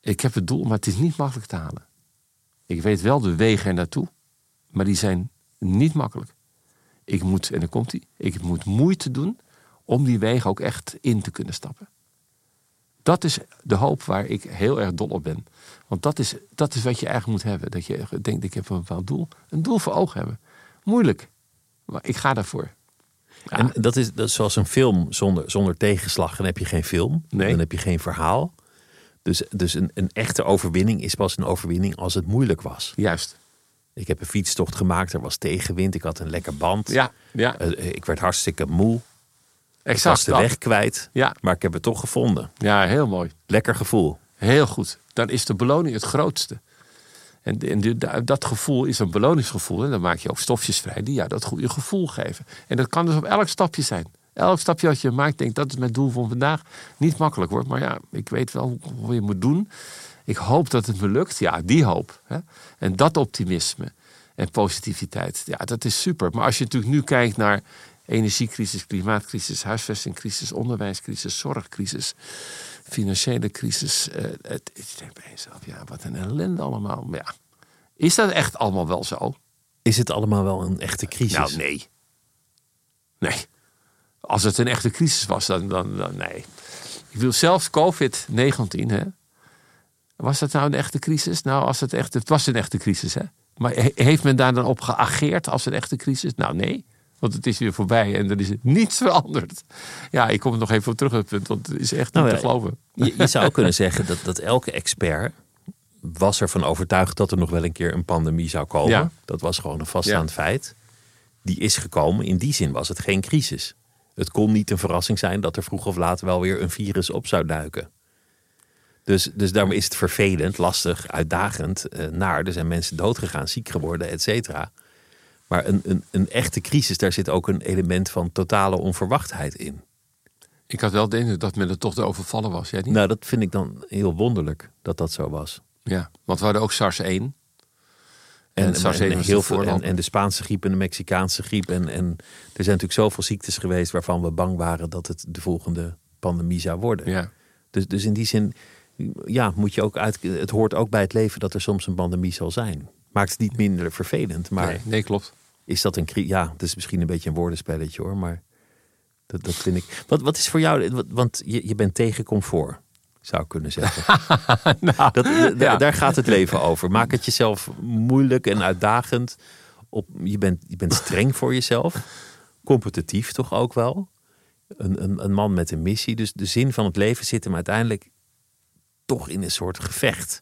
Ik heb het doel, maar het is niet makkelijk te halen. Ik weet wel de wegen er naartoe. Maar die zijn niet makkelijk. Ik moet, en dan komt hij, ik moet moeite doen om die wegen ook echt in te kunnen stappen. Dat is de hoop waar ik heel erg dol op ben. Want dat is, dat is wat je eigenlijk moet hebben. Dat je denkt, ik heb een bepaald doel. Een doel voor ogen hebben. Moeilijk. Maar ik ga daarvoor. Ja. En dat is, dat is zoals een film zonder, zonder tegenslag. Dan heb je geen film, Nee. dan heb je geen verhaal. Dus, dus een, een echte overwinning is pas een overwinning als het moeilijk was. Juist. Ik heb een fietstocht gemaakt, er was tegenwind, ik had een lekker band. Ja, ja. Eh, ik werd hartstikke moe, ik was exact. de weg kwijt. Ja. Maar ik heb het toch gevonden. Ja, heel mooi. Lekker gevoel. Heel goed. Dan is de beloning het grootste. En, en dat gevoel is een beloningsgevoel. En dan maak je ook stofjes vrij die jou dat goede gevoel geven. En dat kan dus op elk stapje zijn. Elk stapje dat je maakt, denk dat is mijn doel van vandaag. Niet makkelijk wordt, maar ja, ik weet wel hoe- hoe je moet doen. Ik hoop dat het me lukt. Ja, die hoop. Hè? En dat optimisme en positiviteit. Ja, dat is super. Maar als je natuurlijk nu kijkt naar energiecrisis, klimaatcrisis, huisvestingcrisis, onderwijscrisis, zorgcrisis, financiële crisis. eh, het, ik denk bij jezelf, ja, wat een ellende allemaal. Maar ja, is dat echt allemaal wel zo? Is het allemaal wel een echte crisis? Nou, nee. Nee. Als het een echte crisis was, dan, dan, dan nee. Ik wil zelfs COVID-19, hè. Was dat nou een echte crisis? Nou, als het echt, het was een echte crisis, hè. Maar he- heeft men daar dan op geageerd als een echte crisis? Nou, nee. Want het is weer voorbij en er is niets veranderd. Ja, ik kom er nog even op terug op het punt, want het is echt niet Nou, te geloven. Je, je zou kunnen zeggen dat, dat elke expert was ervan overtuigd dat er nog wel een keer een pandemie zou komen. Ja. Dat was gewoon een vaststaand feit. Die is gekomen. In die zin was het geen crisis. Het kon niet een verrassing zijn dat er vroeg of laat wel weer een virus op zou duiken. Dus, dus daarom is het vervelend, lastig, uitdagend, eh, naar. Er zijn mensen doodgegaan, ziek geworden, et cetera. Maar een, een, een echte crisis, daar zit ook een element van totale onverwachtheid in. Ik had wel de indruk dat men er toch te overvallen was. Jij niet? Nou, dat vind ik dan heel wonderlijk dat dat zo was. Ja, want we hadden ook SARS 1. En, En, SARS en, 1 was heel de veel, en, en de Spaanse griep en de Mexicaanse griep. En, en er zijn natuurlijk zoveel ziektes geweest waarvan we bang waren dat het de volgende pandemie zou worden. Ja. Dus, dus in die zin, ja, moet je ook uit. Het hoort ook bij het leven dat er soms een pandemie zal zijn. Maakt het niet minder vervelend, maar Nee, nee, klopt. Is dat een? Ja, het is misschien een beetje een woordenspelletje hoor, maar dat, dat vind ik. Wat, wat is voor jou, want je, je bent tegen comfort, zou ik kunnen zeggen. dat, d- ja. daar, daar gaat het leven over. Maak het jezelf moeilijk en uitdagend. Op, je, bent, je bent streng voor jezelf, competitief toch ook wel. Een, een, een man met een missie. Dus de zin van het leven zit hem uiteindelijk toch in een soort gevecht.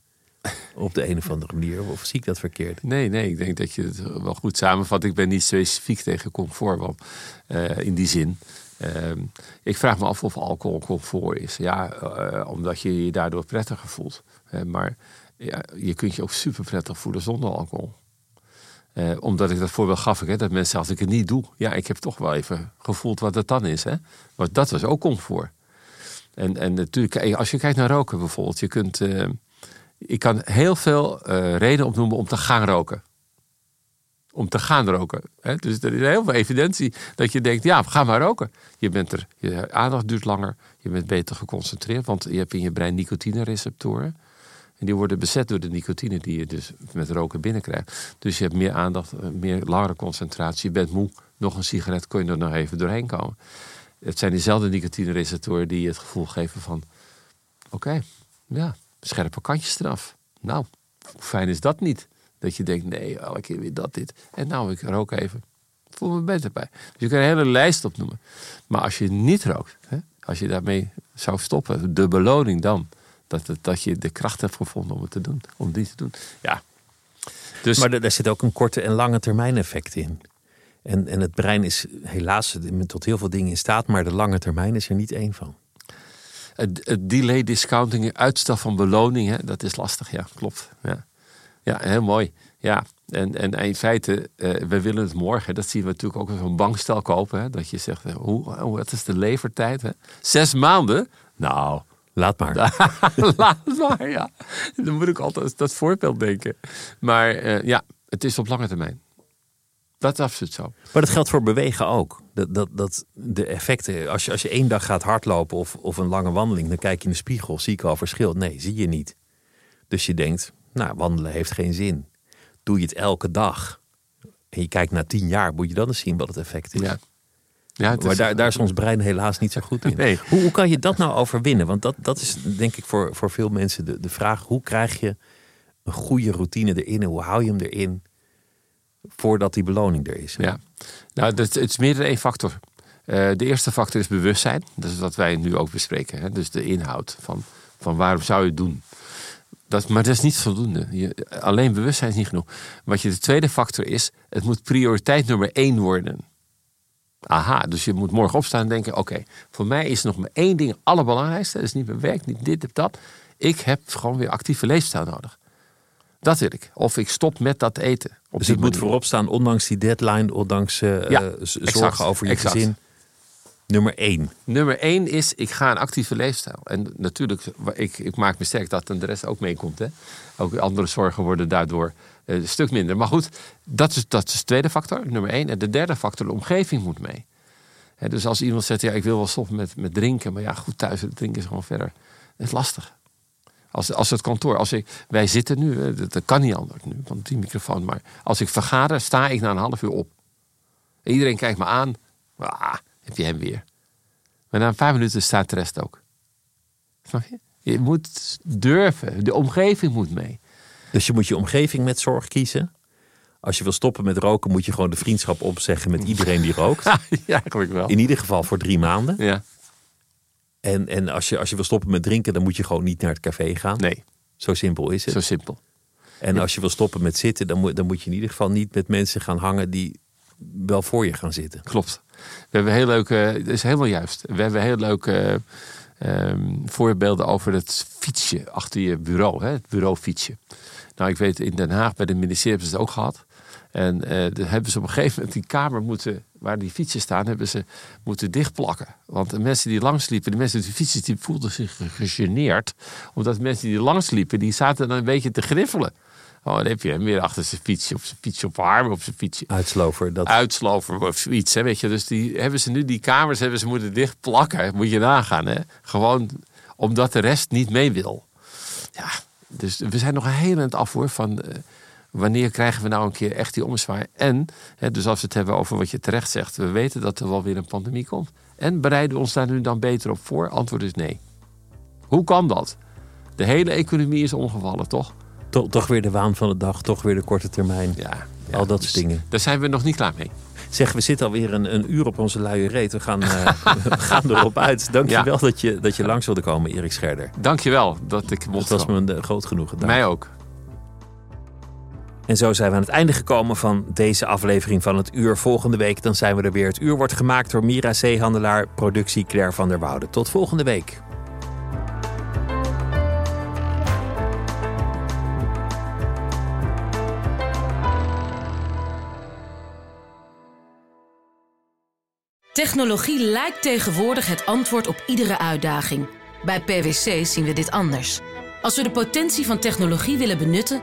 Op de een of andere manier. Of zie ik dat verkeerd? Nee, nee, ik denk dat je het wel goed samenvat. Ik ben niet specifiek tegen comfort eh, in die zin. Ehm, ik vraag me af of alcohol comfort is. Ja, eh, omdat je je daardoor prettiger voelt. Maar je kunt je ook super prettig voelen zonder alcohol. Eh, omdat ik dat voorbeeld gaf, hè, dat mensen als ik het niet doe, ja, ik heb toch wel even gevoeld wat het dan is. Hè? Want dat was ook comfort. En, en natuurlijk, als je kijkt naar roken bijvoorbeeld, je kunt. Uh, ik kan heel veel uh, redenen opnoemen om te gaan roken. Om te gaan roken. Hè? Dus er is heel veel evidentie dat je denkt: ja, ga maar roken. Je, bent er, je aandacht duurt langer, je bent beter geconcentreerd, want je hebt in je brein nicotine-receptoren. En die worden bezet door de nicotine die je dus met roken binnenkrijgt. Dus je hebt meer aandacht, eh, meer langere concentratie. Je bent moe. Nog een sigaret kon je er nog even doorheen komen. Het zijn diezelfde nicotine-receptoren die je het gevoel geven van... Oké, ja, scherpe kantjes eraf. Nou, hoe fijn is dat niet? Dat je denkt, nee, elke keer weer dat, dit. En nou, ik rook even. voel me beter bij. Dus je kan een hele lijst opnoemen. Maar als je niet rookt, hè, als je daarmee zou stoppen, de beloning dan dat, dat je de kracht hebt gevonden om het te doen, om die te doen. Ja. Dus, maar daar zit ook een korte en lange termijn effect in. En, en het brein is helaas tot heel veel dingen in staat, maar de lange termijn is er niet één van. Het, het delay discounting, uitstel van beloning, hè, dat is lastig, ja, klopt. Ja, ja heel mooi. Ja, en, en in feite, uh, we willen het morgen. Dat zien we natuurlijk ook als een bankstel kopen. Hè, dat je zegt, hoe, hoe, wat is de levertijd? Hè? Zes maanden? Nou, Laat maar. Laat maar, ja. Dan moet ik altijd dat voorbeeld denken. Maar uh, ja, het is op lange termijn. Dat is absoluut zo. Maar dat geldt voor bewegen ook. Dat, dat, dat de effecten, als je, als je één dag gaat hardlopen of, of een lange wandeling, dan kijk je in de spiegel, zie ik al verschil? Nee, zie je niet. Dus je denkt, nou, wandelen heeft geen zin. Doe je het elke dag en je kijkt na tien jaar, moet je dan eens zien wat het effect is. Ja. Ja, maar daar, daar is ons brein helaas niet zo goed in. Nee. Hoe, hoe kan je dat nou overwinnen? Want dat, dat is denk ik voor, voor veel mensen de, de vraag: hoe krijg je een goede routine erin en hoe hou je hem erin voordat die beloning er is? Ja, nou, dat, het is meer dan één factor. Uh, de eerste factor is bewustzijn. Dat is wat wij nu ook bespreken. Hè? Dus de inhoud van, van waarom zou je het doen. Dat, maar dat is niet voldoende. Alleen bewustzijn is niet genoeg. Wat je de tweede factor is, het moet prioriteit nummer één worden. Aha, dus je moet morgen opstaan en denken: oké, voor mij is nog maar één ding allerbelangrijkste. Dat is niet mijn werk, niet dit dat. Ik heb gewoon weer actieve leefstijl nodig. Dat wil ik. Of ik stop met dat eten. dus ik moet voorop staan, ondanks die deadline, ondanks uh, ja, zorgen over je gezin. Nummer één. Nummer één is, ik ga een actieve leefstijl. En natuurlijk, ik, ik maak me sterk dat de rest ook meekomt. Hè? Ook andere zorgen worden daardoor eh, een stuk minder. Maar goed, dat is, dat is de tweede factor, nummer één. En de derde factor, de omgeving moet mee. dus als iemand zegt, ja, ik wil wel stoppen met, met drinken. Maar ja, goed, thuis drinken is gewoon verder. Dat is lastig. Als, als het kantoor, als ik, wij zitten nu, dat, kan niet anders nu, want die microfoon. Maar als ik vergader, sta ik na een half uur op. iedereen kijkt me aan. Ah, heb je hem weer. Maar na een paar minuten staat de rest ook. Snap je? Je moet durven. De omgeving moet mee. Dus je moet je omgeving met zorg kiezen. Als je wil stoppen met roken, moet je gewoon de vriendschap opzeggen met iedereen die rookt. ja, eigenlijk wel. In ieder geval voor drie maanden. Ja. En, en als, je, als je wil stoppen met drinken, dan moet je gewoon niet naar het café gaan. Nee. Zo simpel is het. Zo simpel. En als je wil stoppen met zitten, dan moet, dan moet je in ieder geval niet met mensen gaan hangen die wel voor je gaan zitten. Klopt. We hebben heel leuke, dat is helemaal juist. We hebben heel leuke ehm, voorbeelden over het fietsje achter je bureau, hè, het bureaufietsje. Nou, ik weet in Den Haag bij de ministerie hebben ze het ook gehad. En uh, hebben ze op een gegeven moment die kamer moeten, waar die fietsen staan, hebben ze moeten dichtplakken. Want de mensen die langsliepen, de mensen die fietsen, die voelden zich gegeneerd. Omdat de mensen die langsliepen, die zaten dan een beetje te griffelen. Oh, dan heb je hem weer achter zijn fietsje, op zijn fietsje, op arm, op zijn fietsje. Uitslover. Dat... Uitslover of fiets, hè, weet je. Dus die hebben ze nu, die kamers hebben ze moeten dichtplakken. Moet je nagaan, hè. Gewoon omdat de rest niet mee wil. Ja, dus we zijn nog een heel eind af hoor van uh, wanneer krijgen we nou een keer echt die omzwaai. En, hè, dus als we het hebben over wat je terecht zegt, we weten dat er wel weer een pandemie komt. En bereiden we ons daar nu dan beter op voor? Antwoord is nee. Hoe kan dat? De hele economie is omgevallen, toch? Toch, toch weer de waan van de dag, toch weer de korte termijn. Ja, Al dat soort dus dingen. Daar zijn we nog niet klaar mee. Zeg, we zitten alweer een, een uur op onze luie reet. We gaan, uh, we gaan erop uit. Dank je wel dat je, dat je langs wilde komen, Erik Scherder. Dank je wel dat ik mocht Dat was me een eh, groot genoegen. Dank. Mij ook. En zo zijn we aan het einde gekomen van deze aflevering van het uur. Volgende week dan zijn we er weer. Het uur wordt gemaakt door Mira Zeehandelaar, productie Claire van der Woude. Tot volgende week. Technologie lijkt tegenwoordig het antwoord op iedere uitdaging. Bij PwC zien we dit anders. Als we de potentie van technologie willen benutten,